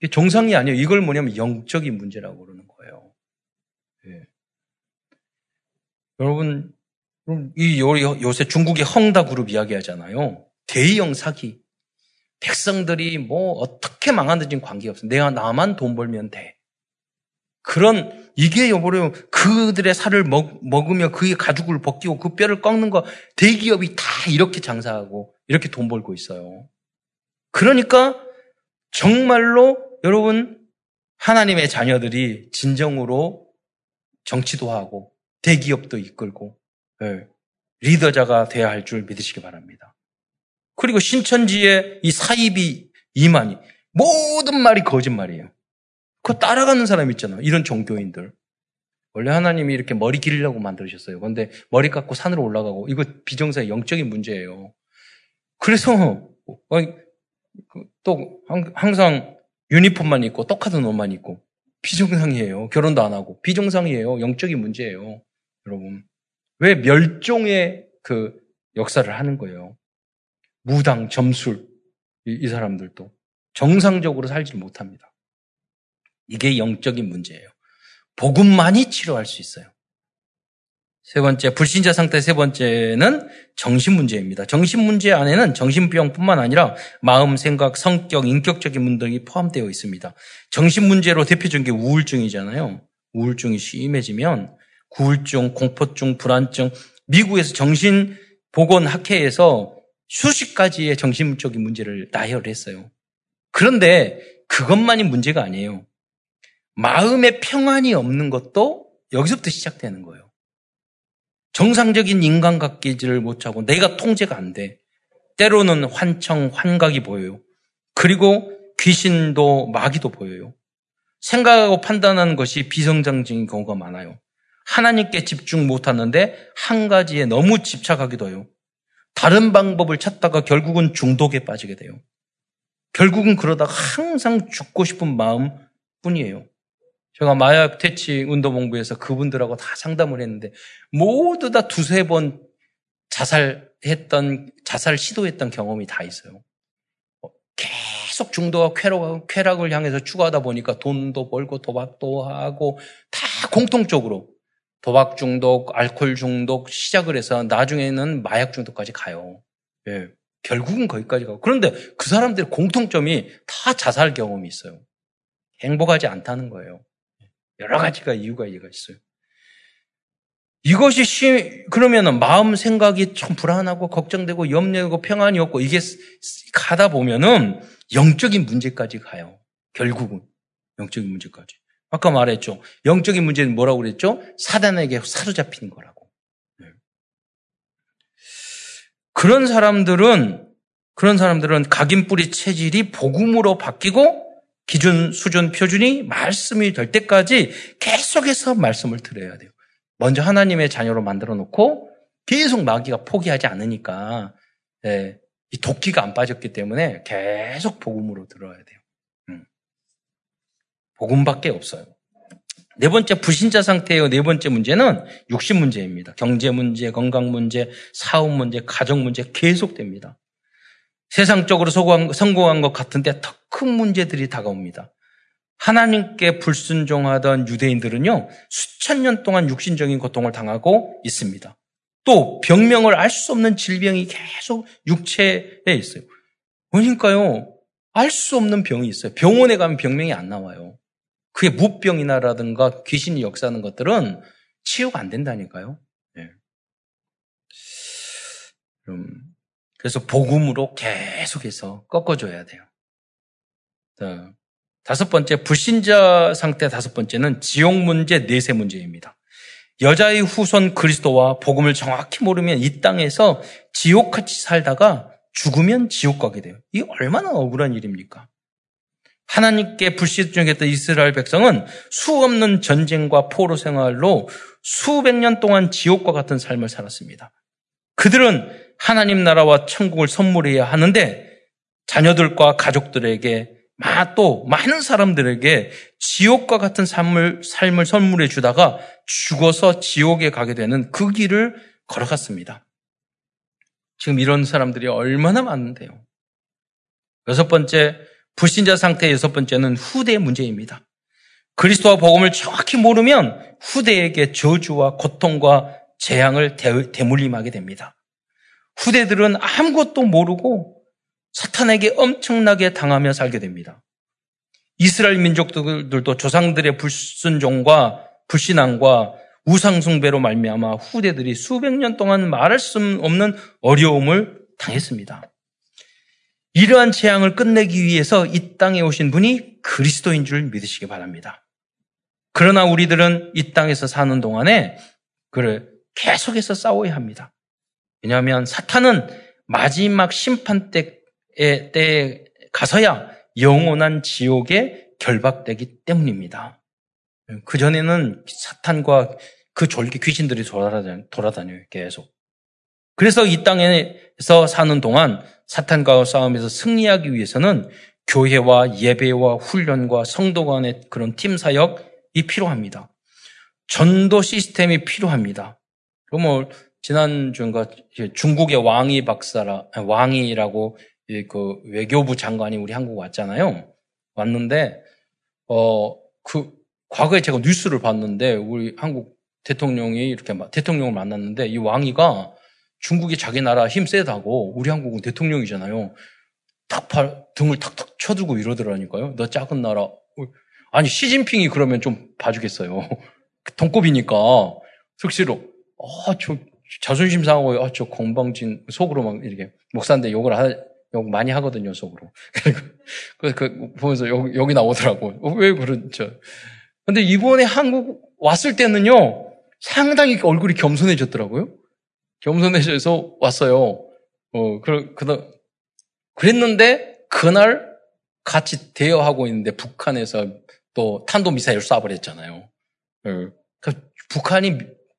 정상이 아니에요. 이걸 뭐냐면 영적인 문제라고 그러는 거예요. 예. 여러분, 이 요새 중국의 헝다 그룹 이야기 하잖아요. 대형 사기. 백성들이 뭐 어떻게 망하는지 관계없어. 내가 나만 돈 벌면 돼. 그런 이게 여보려 그들의 살을 먹, 먹으며 그의 가죽을 벗기고 그 뼈를 꺾는 거 대기업이 다 이렇게 장사하고 이렇게 돈 벌고 있어요. 그러니까 정말로 여러분, 하나님의 자녀들이 진정으로 정치도 하고 대기업도 이끌고 네, 리더자가 돼야 할 줄 믿으시기 바랍니다. 그리고 신천지의 이 사입이 이만이 모든 말이 거짓말이에요. 그거 따라가는 사람 있잖아요. 이런 종교인들. 원래 하나님이 이렇게 머리 기르려고 만들으셨어요. 그런데 머리 깎고 산으로 올라가고 이거 비정사의 영적인 문제예요. 그래서 그 또 항상 유니폼만 입고 똑같은 옷만 입고 비정상이에요. 결혼도 안 하고 비정상이에요. 영적인 문제예요. 여러분. 왜 멸종의 그 역사를 하는 거예요? 무당, 점술 이, 이 사람들도 정상적으로 살지 못합니다. 이게 영적인 문제예요. 복음만이 치료할 수 있어요. 세 번째, 불신자 상태 세 번째는 정신 문제입니다. 정신 문제 안에는 정신병뿐만 아니라 마음, 생각, 성격, 인격적인 문제이 포함되어 있습니다. 정신 문제로 대표적인 게 우울증이잖아요. 우울증이 심해지면 우울증, 공포증, 불안증, 미국에서 정신보건학회에서 수십 가지의 정신적인 문제를 나열했어요. 그런데 그것만이 문제가 아니에요. 마음의 평안이 없는 것도 여기서부터 시작되는 거예요. 정상적인 인간관계를 못하고 내가 통제가 안 돼. 때로는 환청, 환각이 보여요. 그리고 귀신도 마귀도 보여요. 생각하고 판단하는 것이 비성장적인 경우가 많아요. 하나님께 집중 못하는데 한 가지에 너무 집착하기도 해요. 다른 방법을 찾다가 결국은 중독에 빠지게 돼요. 결국은 그러다가 항상 죽고 싶은 마음 뿐이에요. 제가 마약 퇴치 운동본부에서 그분들하고 다 상담을 했는데 모두 다 두세 번 자살했던, 자살 시도했던 경험이 다 있어요. 계속 중도와 쾌락, 쾌락을 향해서 추구하다 보니까 돈도 벌고 도박도 하고 다 공통적으로 도박 중독, 알코올 중독 시작을 해서 나중에는 마약 중독까지 가요. 예. 결국은 거기까지 가고. 그런데 그 사람들의 공통점이 다 자살 경험이 있어요. 행복하지 않다는 거예요. 여러 가지가 이유가 이해가 있어요. 이것이 시, 그러면은 마음 생각이 참 불안하고 걱정되고 염려하고 평안이 없고 이게 가다 보면은 영적인 문제까지 가요. 결국은. 영적인 문제까지. 아까 말했죠. 영적인 문제는 뭐라고 그랬죠? 사단에게 사로잡힌 거라고. 네. 그런 사람들은 그런 사람들은 각인 뿌리 체질이 복음으로 바뀌고 기준, 수준, 표준이 말씀이 될 때까지 계속해서 말씀을 들어야 돼요. 먼저 하나님의 자녀로 만들어 놓고 계속 마귀가 포기하지 않으니까 네, 이 도끼가 안 빠졌기 때문에 계속 복음으로 들어야 돼요. 음. 복음밖에 없어요. 네 번째 불신자 상태예요. 네 번째 문제는 육신 문제입니다. 경제 문제, 건강 문제, 사업 문제, 가정 문제 계속됩니다. 세상적으로 성공한 것 같은데 더 큰 문제들이 다가옵니다. 하나님께 불순종하던 유대인들은요, 수천 년 동안 육신적인 고통을 당하고 있습니다. 또 병명을 알 수 없는 질병이 계속 육체에 있어요. 그러니까요, 알 수 없는 병이 있어요. 병원에 가면 병명이 안 나와요. 그게 무병이나라든가 귀신이 역사하는 것들은 치유가 안 된다니까요. 네. 그 래서 복음으로 계속해서 꺾어줘야 돼요. 자, 다섯 번째, 불신자 상태 다섯 번째는 지옥 문제, 내세 문제입니다. 여자의 후손 그리스도와 복음을 정확히 모르면 이 땅에서 지옥같이 살다가 죽으면 지옥 가게 돼요. 이게 얼마나 억울한 일입니까? 하나님께 불신중했던 이스라엘 백성은 수없는 전쟁과 포로 생활로 수백 년 동안 지옥과 같은 삶을 살았습니다. 그들은 하나님 나라와 천국을 선물해야 하는데 자녀들과 가족들에게 또 많은 사람들에게 지옥과 같은 삶을, 삶을 선물해 주다가 죽어서 지옥에 가게 되는 그 길을 걸어갔습니다. 지금 이런 사람들이 얼마나 많은데요. 여섯 번째, 불신자 상태 여섯 번째는 후대 문제입니다. 그리스도와 복음을 정확히 모르면 후대에게 저주와 고통과 재앙을 대물림하게 됩니다. 후대들은 아무것도 모르고 사탄에게 엄청나게 당하며 살게 됩니다. 이스라엘 민족들도 조상들의 불순종과 불신앙과 우상숭배로 말미암아 후대들이 수백 년 동안 말할 수 없는 어려움을 당했습니다. 이러한 재앙을 끝내기 위해서 이 땅에 오신 분이 그리스도인 줄 믿으시기 바랍니다. 그러나 우리들은 이 땅에서 사는 동안에 그를 계속해서 싸워야 합니다. 왜냐하면 사탄은 마지막 심판 때에, 때에 가서야 영원한 지옥에 결박되기 때문입니다. 그전에는 사탄과 그 졸기 귀신들이 돌아다녀요, 계속. 그래서 이 땅에서 사는 동안 사탄과 싸움에서 승리하기 위해서는 교회와 예배와 훈련과 성도 간의 그런 팀 사역이 필요합니다. 전도 시스템이 필요합니다. 그럼 뭐 지난주인가 중국의 왕이 박사라 왕이라고 그 외교부 장관이 우리 한국 왔잖아요. 왔는데 어 그 과거에 제가 뉴스를 봤는데 우리 한국 대통령이 이렇게 대통령을 만났는데 이 왕이가 중국이 자기 나라 힘 세다고 우리 한국은 대통령이잖아요. 탁 팔 등을 탁탁 쳐들고 이러더라니까요. 너 작은 나라. 아니 시진핑이 그러면 좀 봐주겠어요. <laughs> 동급이니까 thực 시로 아 저 자존심 상하고 아저 건방진 속으로 막 이렇게 목사인데 욕을 하, 욕 많이 하거든요 속으로. <laughs> 그래서 그 보면서 여기, 여기 나오더라고. 어, 왜 그런죠? 근데 이번에 한국 왔을 때는요 상당히 얼굴이 겸손해졌더라고요. 겸손해져서 왔어요. 어, 그, 그, 그랬는데, 그날 같이 대여하고 있는데 북한에서 또 탄도 미사일 쏴버렸잖아요. 어, 그 북한이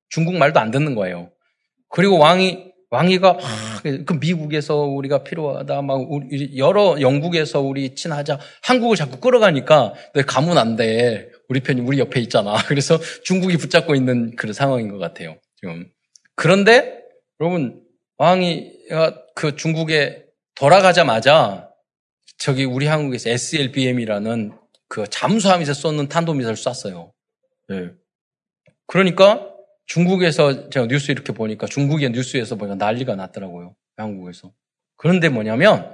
중국 말도 안 듣는 거예요. 그리고 왕이, 왕이가, 그 미국에서 우리가 필요하다, 막, 우리, 여러 영국에서 우리 친하자, 한국을 자꾸 끌어가니까, 너 가면 안 돼. 우리 편이 우리 옆에 있잖아. <laughs> 그래서 중국이 붙잡고 있는 그런 상황인 것 같아요. 지금. 그런데 여러분, 왕이 그 중국에 돌아가자마자 저기 우리 한국에서 SLBM이라는 그 잠수함에서 쏘는 탄도미사를 쐈어요. 네. 그러니까 중국에서 제가 뉴스 이렇게 보니까 중국의 뉴스에서 보니까 난리가 났더라고요. 한국에서. 그런데 뭐냐면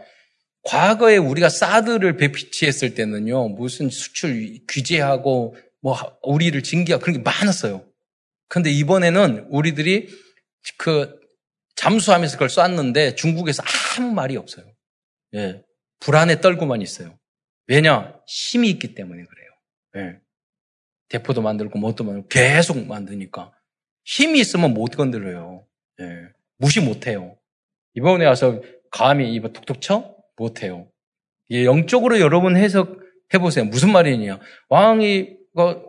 과거에 우리가 사드를 배치했을 때는요, 무슨 수출 규제하고 뭐 우리를 징계하고 그런 게 많았어요. 근데 이번에는 우리들이 그 잠수하면서 그걸 쐈는데 중국에서 아무 말이 없어요. 예. 불안에 떨고만 있어요. 왜냐? 힘이 있기 때문에 그래요. 예. 대포도 만들고 뭣도 만들고 계속 만드니까. 힘이 있으면 못 건드려요. 예. 무시 못 해요. 이번에 와서 감히 입에 툭툭 쳐? 못 해요. 예, 영적으로 여러분 해석해 보세요. 무슨 말이냐? 왕이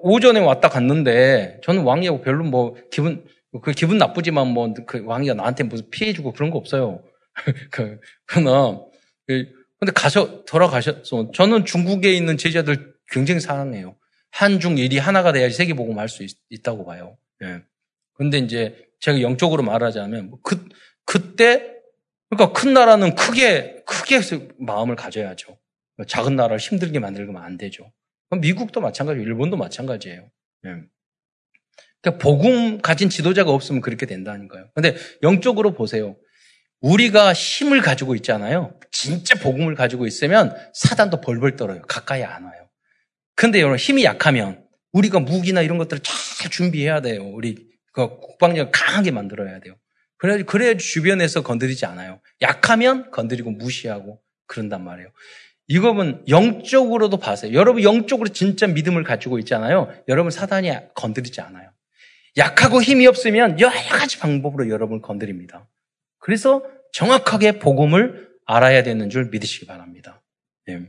오전에 왔다 갔는데 저는 왕이하고 별로 뭐 기분 그 기분 나쁘지만 뭐 그 왕이가 나한테 무슨 피해 주고 그런 거 없어요. <laughs> 그 그러나 그, 근데 가서 돌아가셨어. 저는 중국에 있는 제자들 굉장히 사랑해요. 한중 일이 하나가 돼야지 세계 복음 할 수 있다고 봐요. 예. 근데 이제 제가 영적으로 말하자면 뭐그 그때 그러니까 큰 나라는 크게 크게 마음을 가져야죠. 작은 나라를 힘들게 만들면 안 되죠. 미국도 마찬가지고 일본도 마찬가지예요. 예. 그러니까 복음 가진 지도자가 없으면 그렇게 된다니까요. 근데 영적으로 보세요. 우리가 힘을 가지고 있잖아요. 진짜 복음을 가지고 있으면 사단도 벌벌 떨어요. 가까이 안 와요. 근데 여러분 힘이 약하면 우리가 무기나 이런 것들을 잘 준비해야 돼요. 우리 그 국방력 강하게 만들어야 돼요. 그래야 그래야 주변에서 건드리지 않아요. 약하면 건드리고 무시하고 그런단 말이에요. 이거는 영적으로도 봐세요. 여러분 영적으로 진짜 믿음을 가지고 있잖아요. 여러분 사단이 건드리지 않아요. 약하고 힘이 없으면 여러 가지 방법으로 여러분을 건드립니다. 그래서 정확하게 복음을 알아야 되는 줄 믿으시기 바랍니다. 네.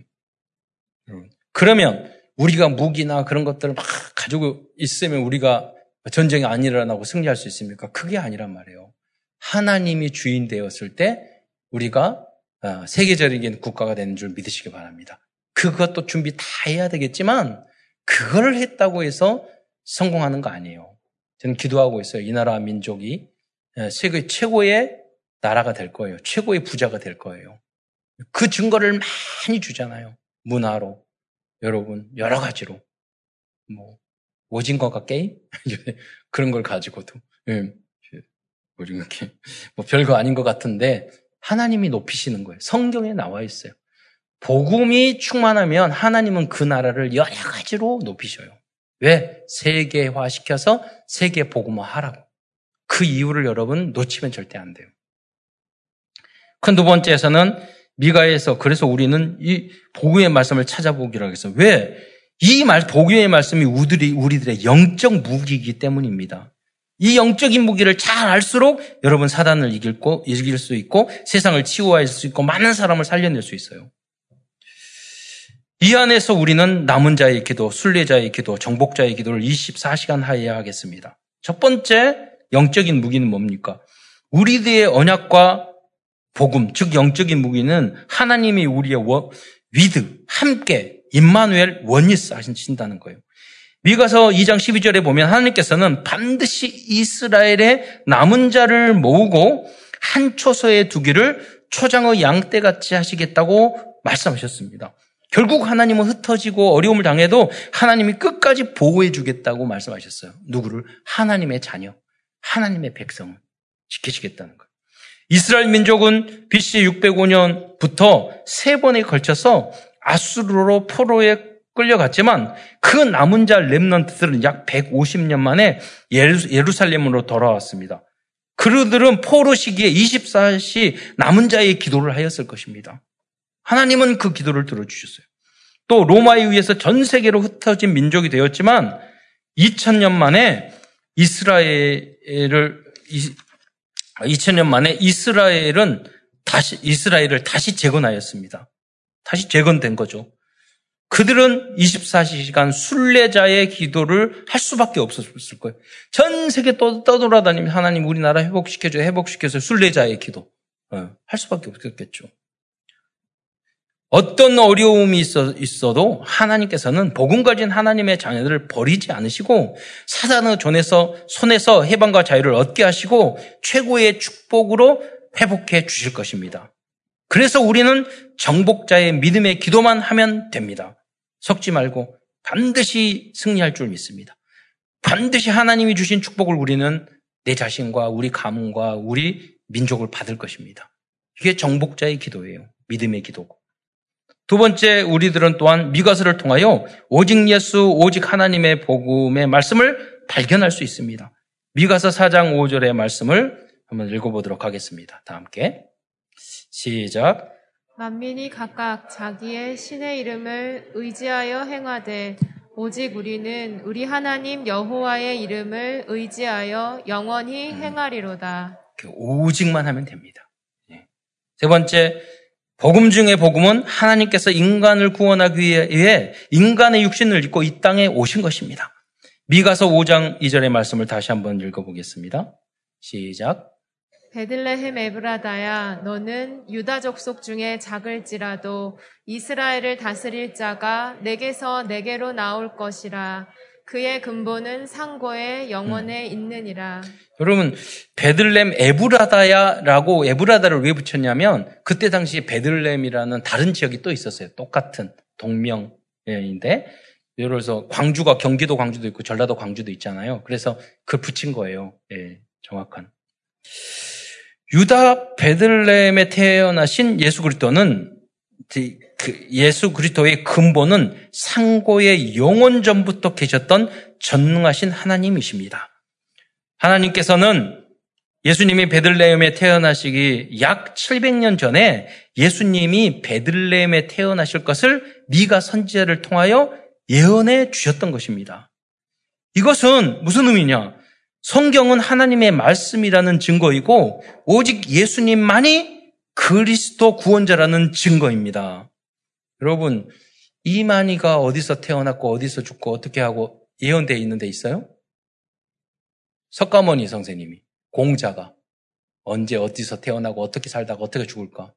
그러면 우리가 무기나 그런 것들을 막 가지고 있으면 우리가 전쟁이 안 일어나고 승리할 수 있습니까? 그게 아니란 말이에요. 하나님이 주인 되었을 때 우리가 어, 세계적인 국가가 되는 줄 믿으시기 바랍니다. 그것도 준비 다 해야 되겠지만 그걸 했다고 해서 성공하는 거 아니에요. 저는 기도하고 있어요. 이 나라 민족이 어, 세계 최고의 나라가 될 거예요. 최고의 부자가 될 거예요. 그 증거를 많이 주잖아요. 문화로. 여러분, 여러 가지로. 뭐, 오징어가 게임? <laughs> 그런 걸 가지고도. 예. 오징어 게임. <laughs> 뭐 별거 아닌 것 같은데, 하나님이 높이시는 거예요. 성경에 나와 있어요. 복음이 충만하면 하나님은 그 나라를 여러 가지로 높이셔요. 왜? 세계화 시켜서 세계 복음화 하라고. 그 이유를 여러분 놓치면 절대 안 돼요. 큰 두 번째에서는 미가에서 그래서 우리는 이 복음의 말씀을 찾아보기로 하겠어. 왜? 이 말, 복음의 말씀이 우리들이, 우리들의 영적 무기이기 때문입니다. 이 영적인 무기를 잘 알수록 여러분 사단을 이길, 거, 이길 수 있고 세상을 치유할 수 있고 많은 사람을 살려낼 수 있어요. 이 안에서 우리는 남은 자의 기도, 순례자의 기도, 정복자의 기도를 24시간 하여야 하겠습니다. 첫 번째 영적인 무기는 뭡니까? 우리들의 언약과 복음, 즉 영적인 무기는 하나님이 우리의 워, with, 함께, 임마누엘, oneness 하신다는 거예요. 미가서 2장 12절에 보면 하나님께서는 반드시 이스라엘의 남은 자를 모으고 한 처소에 두기를 초장의 양떼같이 하시겠다고 말씀하셨습니다. 결국 하나님은 흩어지고 어려움을 당해도 하나님이 끝까지 보호해 주겠다고 말씀하셨어요. 누구를? 하나님의 자녀, 하나님의 백성을 지키시겠다는 거예요. 이스라엘 민족은 BC 605년부터 세 번에 걸쳐서 아수르로 포로에 끌려갔지만 그 남은 자 렘넌트들은 약 150년 만에 예루살렘으로 돌아왔습니다. 그들은 포로 시기에 24시 남은 자의 기도를 하였을 것입니다. 하나님은 그 기도를 들어주셨어요. 또 로마에 의해서 전 세계로 흩어진 민족이 되었지만 2000년 만에 이스라엘을 2000년 만에 이스라엘은 다시 이스라엘을 다시 재건하였습니다. 다시 재건된 거죠. 그들은 24시간 순례자의 기도를 할 수밖에 없었을 거예요. 전 세계 떠, 떠돌아다니면 하나님 우리나라 회복시켜줘, 회복시켜서 순례자의 기도 어, 할 수밖에 없겠죠. 어떤 어려움이 있어, 있어 도 하나님께서는 복음 가진 하나님의 자녀들을 버리지 않으시고 사단의 존에서 손에서 해방과 자유를 얻게 하시고 최고의 축복으로 회복해 주실 것입니다. 그래서 우리는 정복자의 믿음의 기도만 하면 됩니다. 섞지 말고 반드시 승리할 줄 믿습니다. 반드시 하나님이 주신 축복을 우리는 내 자신과 우리 가문과 우리 민족을 받을 것입니다. 이게 정복자의 기도예요. 믿음의 기도고. 두 번째, 우리들은 또한 미가서를 통하여 오직 예수, 오직 하나님의 복음의 말씀을 발견할 수 있습니다. 미가서 4장 5절의 말씀을 한번 읽어보도록 하겠습니다. 다 함께. 시작. 만민이 각각 자기의 신의 이름을 의지하여 행하되 오직 우리는 우리 하나님 여호와의 이름을 의지하여 영원히 음. 행하리로다. 오직만 하면 됩니다. 예. 세 번째, 복음 중의 복음은 하나님께서 인간을 구원하기 위해 인간의 육신을 입고 이 땅에 오신 것입니다. 미가서 5장 2절의 말씀을 다시 한번 읽어보겠습니다. 시작. 베들레헴 에브라다야 너는 유다 족속 중에 작을지라도 이스라엘을 다스릴 자가 내게서 내게로 나올 것이라 그의 근본은 상고에 영원에 음. 있느니라. 여러분 베들렘 에브라다야라고 에브라다를 왜 붙였냐면 그때 당시 베들렘이라는 다른 지역이 또 있었어요. 똑같은 동명인데 예를 들어서 광주가 경기도 광주도 있고 전라도 광주도 있잖아요. 그래서 그 붙인 거예요. 예, 정확한. 유다 베들레헴에 태어나신 예수 그리스도는 그 예수 그리스도의 근본은 상고의 영원 전부터 계셨던 전능하신 하나님이십니다. 하나님께서는 예수님이 베들레헴에 태어나시기 약 700년 전에 예수님이 베들레헴에 태어나실 것을 미가 선지자를 통하여 예언해 주셨던 것입니다. 이것은 무슨 의미냐? 성경은 하나님의 말씀이라는 증거이고 오직 예수님만이 그리스도 구원자라는 증거입니다. 여러분, 이만희가 어디서 태어났고 어디서 죽고 어떻게 하고 예언되어 있는 데 있어요? 석가모니 선생님이 공자가 언제 어디서 태어나고 어떻게 살다가 어떻게 죽을까?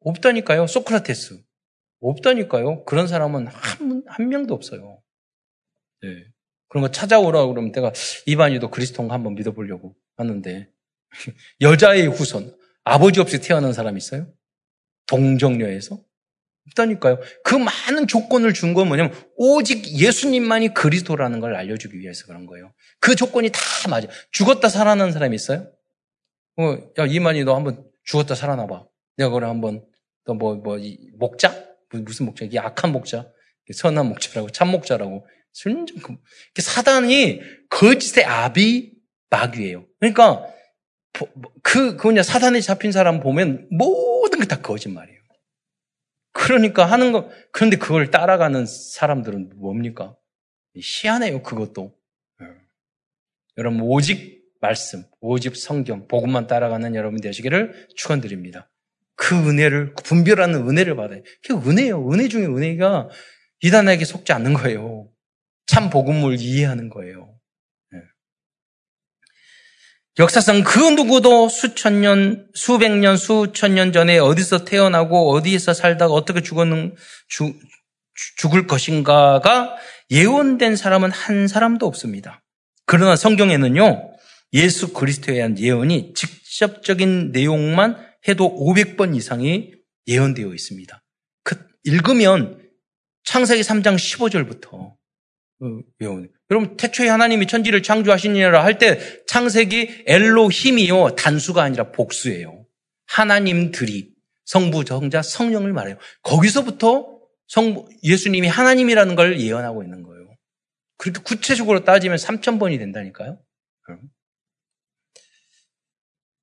없다니까요. 소크라테스. 없다니까요. 그런 사람은 한, 한 명도 없어요. 네. 그런 거 찾아오라 고 그러면 내가 이반이도 그리스도인가 한번 믿어보려고 하는데 <laughs> 여자의 후손 아버지 없이 태어난 사람 있어요? 동정녀에서? 없다니까요. 그 많은 조건을 준 건 뭐냐면 오직 예수님만이 그리스도라는 걸 알려주기 위해서 그런 거예요. 그 조건이 다 맞아. 죽었다 살아난 사람이 있어요? 어, 야 이만희 너 한번 죽었다 살아나봐. 내가 그래 한번 너 뭐뭐 뭐, 목자 무슨 목자? 이게 악한 목자, 선한 목자라고 참 목자라고 순종. 사단이 거짓의 아비 마귀예요. 그러니까 그 그냐 사단에 잡힌 사람 보면 모든 게 다 거짓말이에요. 그러니까 하는 거 그런데 그걸 따라가는 사람들은 뭡니까? 희한해요. 그것도. 예. 여러분 오직 말씀, 오직 성경, 복음만 따라가는 여러분 되시기를 축원드립니다. 그 은혜를 분별하는 은혜를 받아요. 그게 은혜예요. 은혜 중에 은혜가 이단에게 속지 않는 거예요. 참 복음을 이해하는 거예요. 네. 역사상 그 누구도 수천 년, 수백 년, 수천 년 전에 어디서 태어나고 어디에서 살다가 어떻게 죽었는, 죽, 죽을 것인가가 예언된 사람은 한 사람도 없습니다. 그러나 성경에는요, 예수 그리스도에 대한 예언이 직접적인 내용만 해도 500번 이상이 예언되어 있습니다. 그 읽으면 창세기 3장 15절부터 외우는. 여러분 태초에 하나님이 천지를 창조하시니라 할 때 창세기 엘로 힘이요 단수가 아니라 복수예요. 하나님들이 성부, 정자, 성령을 말해요. 거기서부터 성 예수님이 하나님이라는 걸 예언하고 있는 거예요. 그렇게 구체적으로 따지면 3천 번이 된다니까요.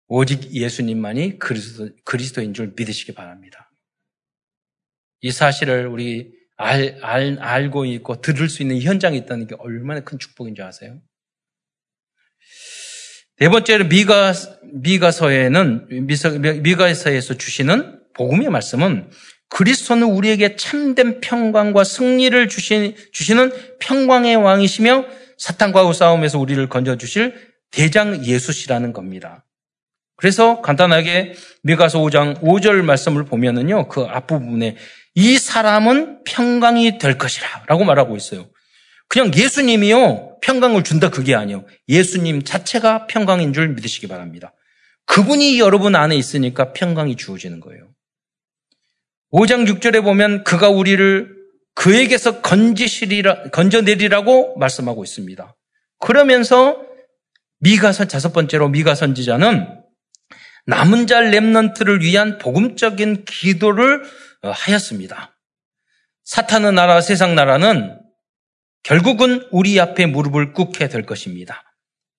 오직 예수님만이 그리스도, 그리스도인 줄 믿으시기 바랍니다. 이 사실을 우리 알, 알, 알고 있고 들을 수 있는 현장이 있다는 게 얼마나 큰 축복인 줄 아세요? 네 번째로 미가, 미가서에는, 미가서에서 주시는 복음의 말씀은 그리스도는 우리에게 참된 평강과 승리를 주시, 주시는 평강의 왕이시며 사탄과의 싸움에서 우리를 건져주실 대장 예수시라는 겁니다. 그래서 간단하게 미가서 5장 5절 말씀을 보면은요, 그 앞부분에 이 사람은 평강이 될 것이라 라고 말하고 있어요. 그냥 예수님이요, 평강을 준다 그게 아니에요. 예수님 자체가 평강인 줄 믿으시기 바랍니다. 그분이 여러분 안에 있으니까 평강이 주어지는 거예요. 5장 6절에 보면 그가 우리를 그에게서 건지시리라, 건져내리라고 말씀하고 있습니다. 그러면서 미가선, 다섯 번째로 미가 선지자는 남은 자 랩넌트를 위한 복음적인 기도를 어, 하였습니다. 사탄의 나라, 세상 나라는 결국은 우리 앞에 무릎을 꿇게 될 것입니다.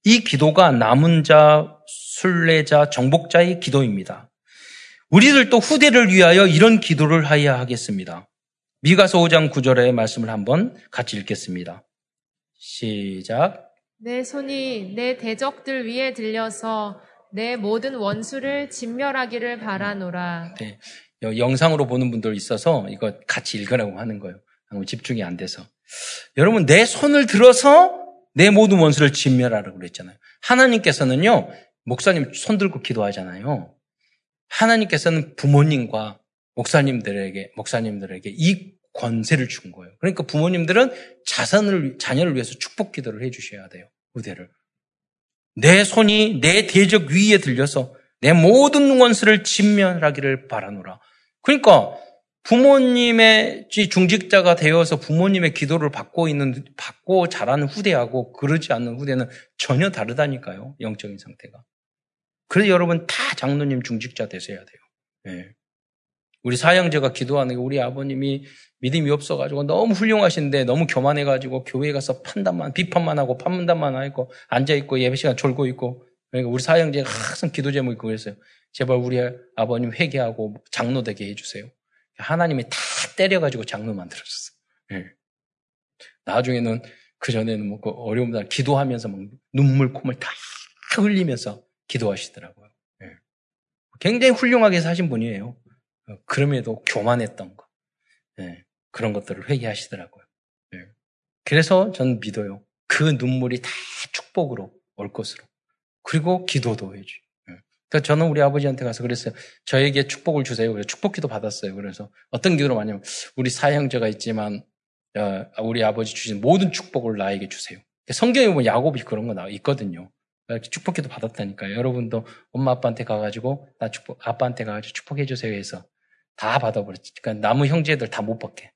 이 기도가 남은 자, 순례자, 정복자의 기도입니다. 우리들도 후대를 위하여 이런 기도를 하여야 하겠습니다. 미가서 5장 9절의 말씀을 한번 같이 읽겠습니다. 시작. 내 손이 내 대적들 위에 들려서 내 모든 원수를 진멸하기를 바라노라. 네. 영상으로 보는 분들 있어서 이거 같이 읽으라고 하는 거예요. 집중이 안 돼서. 여러분, 내 손을 들어서 내 모든 원수를 진멸하라고 그랬잖아요. 하나님께서는요, 목사님 손 들고 기도하잖아요. 하나님께서는 부모님과 목사님들에게, 목사님들에게 이 권세를 준 거예요. 그러니까 부모님들은 자선을, 자녀를 위해서 축복 기도를 해 주셔야 돼요. 의대를. 내 손이 내 대적 위에 들려서 내 모든 원수를 진멸하기를 바라노라. 그러니까 부모님의 중직자가 되어서 부모님의 기도를 받고 있는, 받고 자라는 후대하고 그러지 않는 후대는 전혀 다르다니까요. 영적인 상태가. 그래서 여러분 다 장로님 중직자 되셔야 돼요. 네. 우리 사형제가 기도하는 게 우리 아버님이 믿음이 없어가지고 너무 훌륭하신데 너무 교만해가지고 교회 가서 판단만, 비판만 하고 판단만 하고 앉아 있고 예배 시간 졸고 있고 그러니까 우리 사형제가 항상 기도 제목이 그랬어요. 제발 우리 아버님 회개하고 장로 되게 해주세요. 하나님이 다 때려가지고 장로 만들어줬어요. 네. 나중에는 그 전에는 뭐 그 어려움 날 기도하면서 막 눈물 콧물 다 흘리면서 기도하시더라고요. 네. 굉장히 훌륭하게 사신 분이에요. 어, 그럼에도 교만했던 거. 네. 그런 것들을 회개하시더라고요. 네. 그래서 저는 믿어요. 그 눈물이 다 축복으로 올 것으로. 그리고 기도도 해줘. 네. 그러니까 저는 우리 아버지한테 가서 그랬어요. 저에게 축복을 주세요. 그래서 축복 기도 받았어요. 그래서 어떤 기도로 많냐면 우리 사형제가 있지만 어, 우리 아버지 주신 모든 축복을 나에게 주세요. 성경에 보면 야곱이 그런 거 있거든요. 축복 기도 받았다니까요. 여러분도 엄마 아빠한테 가가지고 나 축복 아빠한테 가가지고 축복해 주세요 해서 다 받아버렸지. 그러니까 남은 형제들 다 못 받게.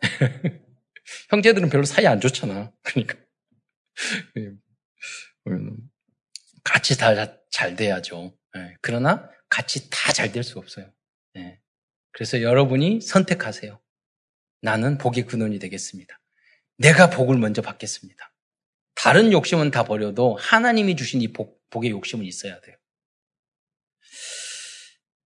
<laughs> 형제들은 별로 사이 안 좋잖아. 그러니까. <laughs> 예. 같이 다 잘 돼야죠. 예. 그러나 같이 다 잘 될 수 없어요. 예. 그래서 여러분이 선택하세요. 나는 복의 근원이 되겠습니다. 내가 복을 먼저 받겠습니다. 다른 욕심은 다 버려도 하나님이 주신 이 복, 복의 욕심은 있어야 돼요.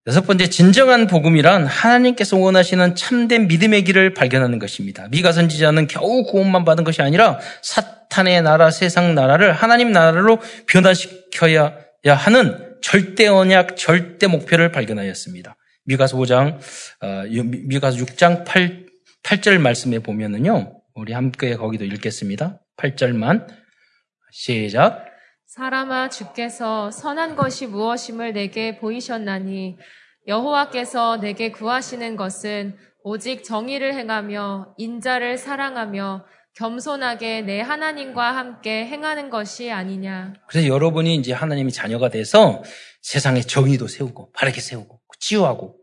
여섯 번째, 진정한 복음이란 하나님께서 원하시는 참된 믿음의 길을 발견하는 것입니다. 미가 선지자는 겨우 구원만 받은 것이 아니라 사탄의 나라, 세상 나라를 하나님 나라로 변화시켜야 하는 절대 언약, 절대 목표를 발견하였습니다. 미가서 5장, 어, 미가서 6장 8, 8절 말씀에 보면은요, 우리 함께 거기도 읽겠습니다. 8절만. 시작. 사람아 주께서 선한 것이 무엇임을 내게 보이셨나니 여호와께서 내게 구하시는 것은 오직 정의를 행하며 인자를 사랑하며 겸손하게 내 하나님과 함께 행하는 것이 아니냐. 그래서 여러분이 이제 하나님이 자녀가 돼서 세상에 정의도 세우고 바르게 세우고 치유하고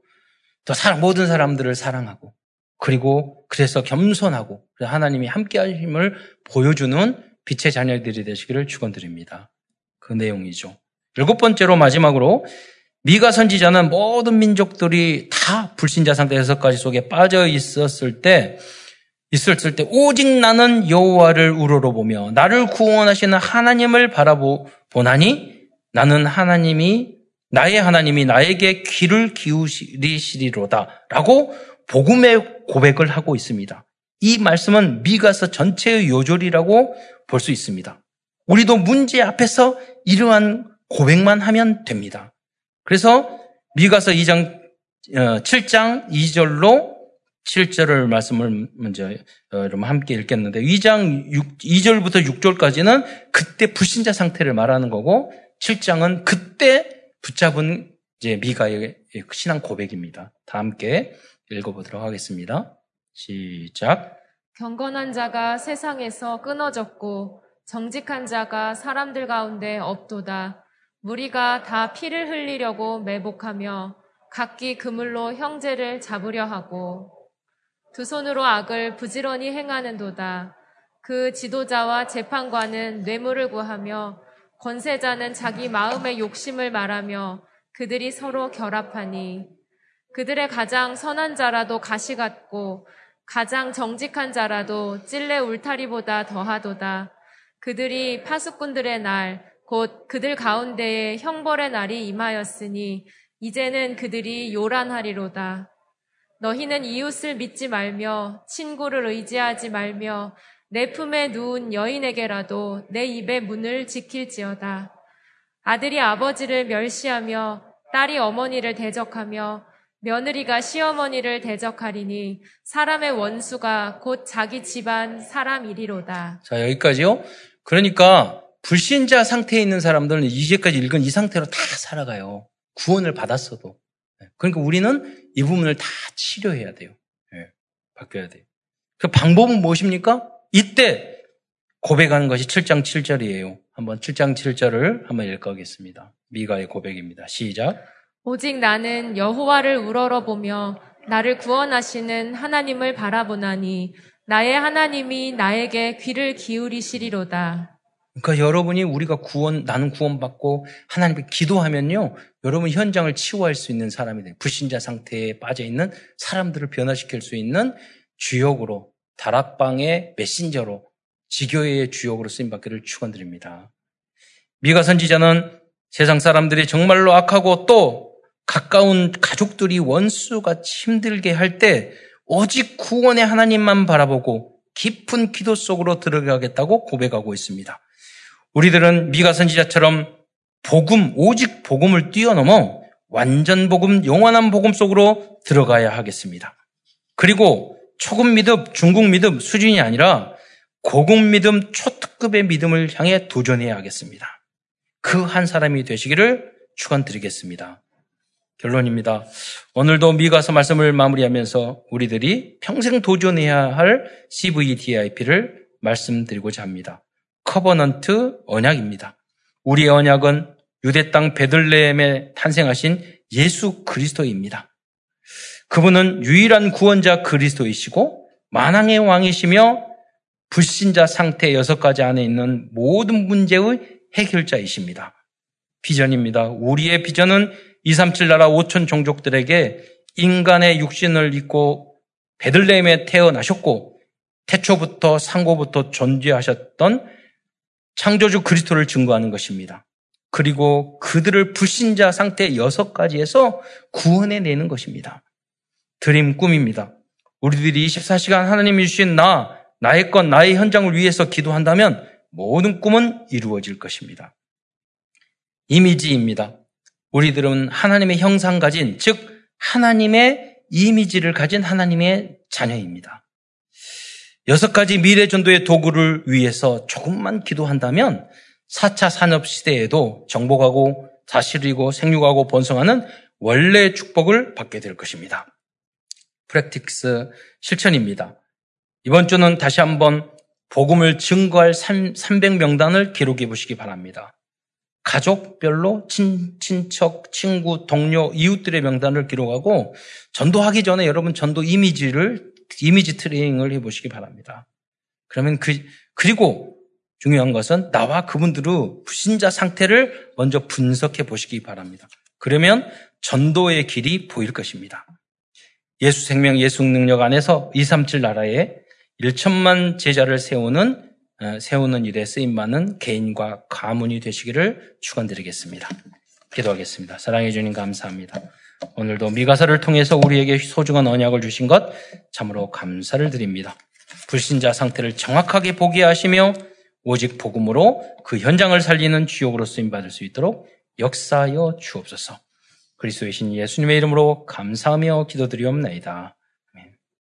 또 사랑, 모든 사람들을 사랑하고 그리고 그래서 겸손하고 하나님이 함께 하심을 보여주는 빛의 자녀들이 되시기를 축원드립니다. 그 내용이죠. 일곱 번째로 마지막으로 미가 선지자는 모든 민족들이 다 불신자 상태 여섯 가지 속에 빠져 있었을 때 있었을 때 오직 나는 여호와를 우러러보며 나를 구원하시는 하나님을 바라보나니 나는 하나님이 나의 하나님이 나에게 귀를 기울이시리로다라고 복음의 고백을 하고 있습니다. 이 말씀은 미가서 전체의 요절이라고 볼 수 있습니다. 우리도 문제 앞에서 이러한 고백만 하면 됩니다. 그래서 미가서 2장 7장 어, 2절로 7절을 말씀을 먼저 어, 여러분 함께 읽겠는데 2장 6, 2절부터 6절까지는 그때 불신자 상태를 말하는 거고 7장은 그때 붙잡은 이제 미가의 신앙 고백입니다. 다 함께 읽어보도록 하겠습니다. 시작. 경건한 자가 세상에서 끊어졌고 정직한 자가 사람들 가운데 없도다. 무리가 다 피를 흘리려고 매복하며 각기 그물로 형제를 잡으려 하고 두 손으로 악을 부지런히 행하는도다. 그 지도자와 재판관은 뇌물을 구하며 권세자는 자기 마음의 욕심을 말하며 그들이 서로 결합하니 그들의 가장 선한 자라도 가시 같고 가장 정직한 자라도 찔레 울타리보다 더하도다. 그들이 파수꾼들의 날, 곧 그들 가운데에 형벌의 날이 임하였으니 이제는 그들이 요란하리로다. 너희는 이웃을 믿지 말며 친구를 의지하지 말며 내 품에 누운 여인에게라도 내 입의 문을 지킬지어다. 아들이 아버지를 멸시하며 딸이 어머니를 대적하며 며느리가 시어머니를 대적하리니 사람의 원수가 곧 자기 집안 사람이리로다. 자, 여기까지요. 그러니까 불신자 상태에 있는 사람들은 이제까지 읽은 이 상태로 다 살아가요. 구원을 받았어도. 네. 그러니까 우리는 이 부분을 다 치료해야 돼요. 네. 바뀌어야 돼요. 그 방법은 무엇입니까? 이때 고백하는 것이 7장 7절이에요. 한번 7장 7절을 한번 읽어보겠습니다. 미가의 고백입니다. 시작. 오직 나는 여호와를 우러러보며 나를 구원하시는 하나님을 바라보나니 나의 하나님이 나에게 귀를 기울이시리로다. 그러니까 여러분이 우리가 구원, 나는 구원받고 하나님께 기도하면요, 여러분 현장을 치유할 수 있는 사람이 돼요. 불신자 상태에 빠져 있는 사람들을 변화시킬 수 있는 주역으로, 다락방의 메신저로, 지교회의 주역으로 쓰임받기를 축원드립니다. 미가 선지자는 세상 사람들이 정말로 악하고 또 가까운 가족들이 원수같이 힘들게 할 때 오직 구원의 하나님만 바라보고 깊은 기도 속으로 들어가겠다고 고백하고 있습니다. 우리들은 미가 선지자처럼 복음, 오직 복음을 뛰어넘어 완전 복음, 영원한 복음 속으로 들어가야 하겠습니다. 그리고 초급 믿음, 중국 믿음 수준이 아니라 고급 믿음, 초특급의 믿음을 향해 도전해야 하겠습니다. 그 한 사람이 되시기를 축원드리겠습니다. 결론입니다. 오늘도 미가서 말씀을 마무리하면서 우리들이 평생 도전해야 할 CVDIP를 말씀드리고자 합니다. covenant 언약입니다. 우리의 언약은 유대 땅 베들레헴에 탄생하신 예수 그리스도입니다. 그분은 유일한 구원자 그리스도이시고 만왕의 왕이시며 불신자 상태 여섯 가지 안에 있는 모든 문제의 해결자이십니다. 비전입니다. 우리의 비전은 237 나라 5천 종족들에게 인간의 육신을 입고 베들레헴에 태어나셨고 태초부터 상고부터 존재하셨던 창조주 그리스도를 증거하는 것입니다. 그리고 그들을 불신자 상태 여섯 가지에서 구원해 내는 것입니다. 드림 꿈입니다. 우리들이 24시간 하나님이 주신 나, 나의 것, 나의 현장을 위해서 기도한다면 모든 꿈은 이루어질 것입니다. 이미지입니다. 우리들은 하나님의 형상 가진, 즉, 하나님의 이미지를 가진 하나님의 자녀입니다. 여섯 가지 미래 전도의 도구를 위해서 조금만 기도한다면 4차 산업 시대에도 정복하고 다스리고 생육하고 번성하는 원래의 축복을 받게 될 것입니다. 프랙틱스 실천입니다. 이번 주는 다시 한번 복음을 증거할 300명단을 기록해 보시기 바랍니다. 가족별로 친, 친척, 친구, 동료, 이웃들의 명단을 기록하고 전도하기 전에 여러분 전도 이미지를 이미지 트레이닝을 해보시기 바랍니다. 그러면 그, 그리고 중요한 것은 나와 그분들의 불신자 상태를 먼저 분석해 보시기 바랍니다. 그러면 전도의 길이 보일 것입니다. 예수 생명, 예수 능력 안에서 237 나라에 1천만 제자를 세우는 어, 세우는 일에 쓰임 많은 개인과 가문이 되시기를 축원드리겠습니다. 기도하겠습니다. 사랑해 주님 감사합니다. 오늘도 미가사를 통해서 우리에게 소중한 언약을 주신 것 참으로 감사를 드립니다. 불신자 상태를 정확하게 보게 하시며 오직 복음으로 그 현장을 살리는 주역으로 쓰임 받을 수 있도록 역사하여 주옵소서. 그리스도의 신 예수님의 이름으로 감사하며 기도드리옵나이다.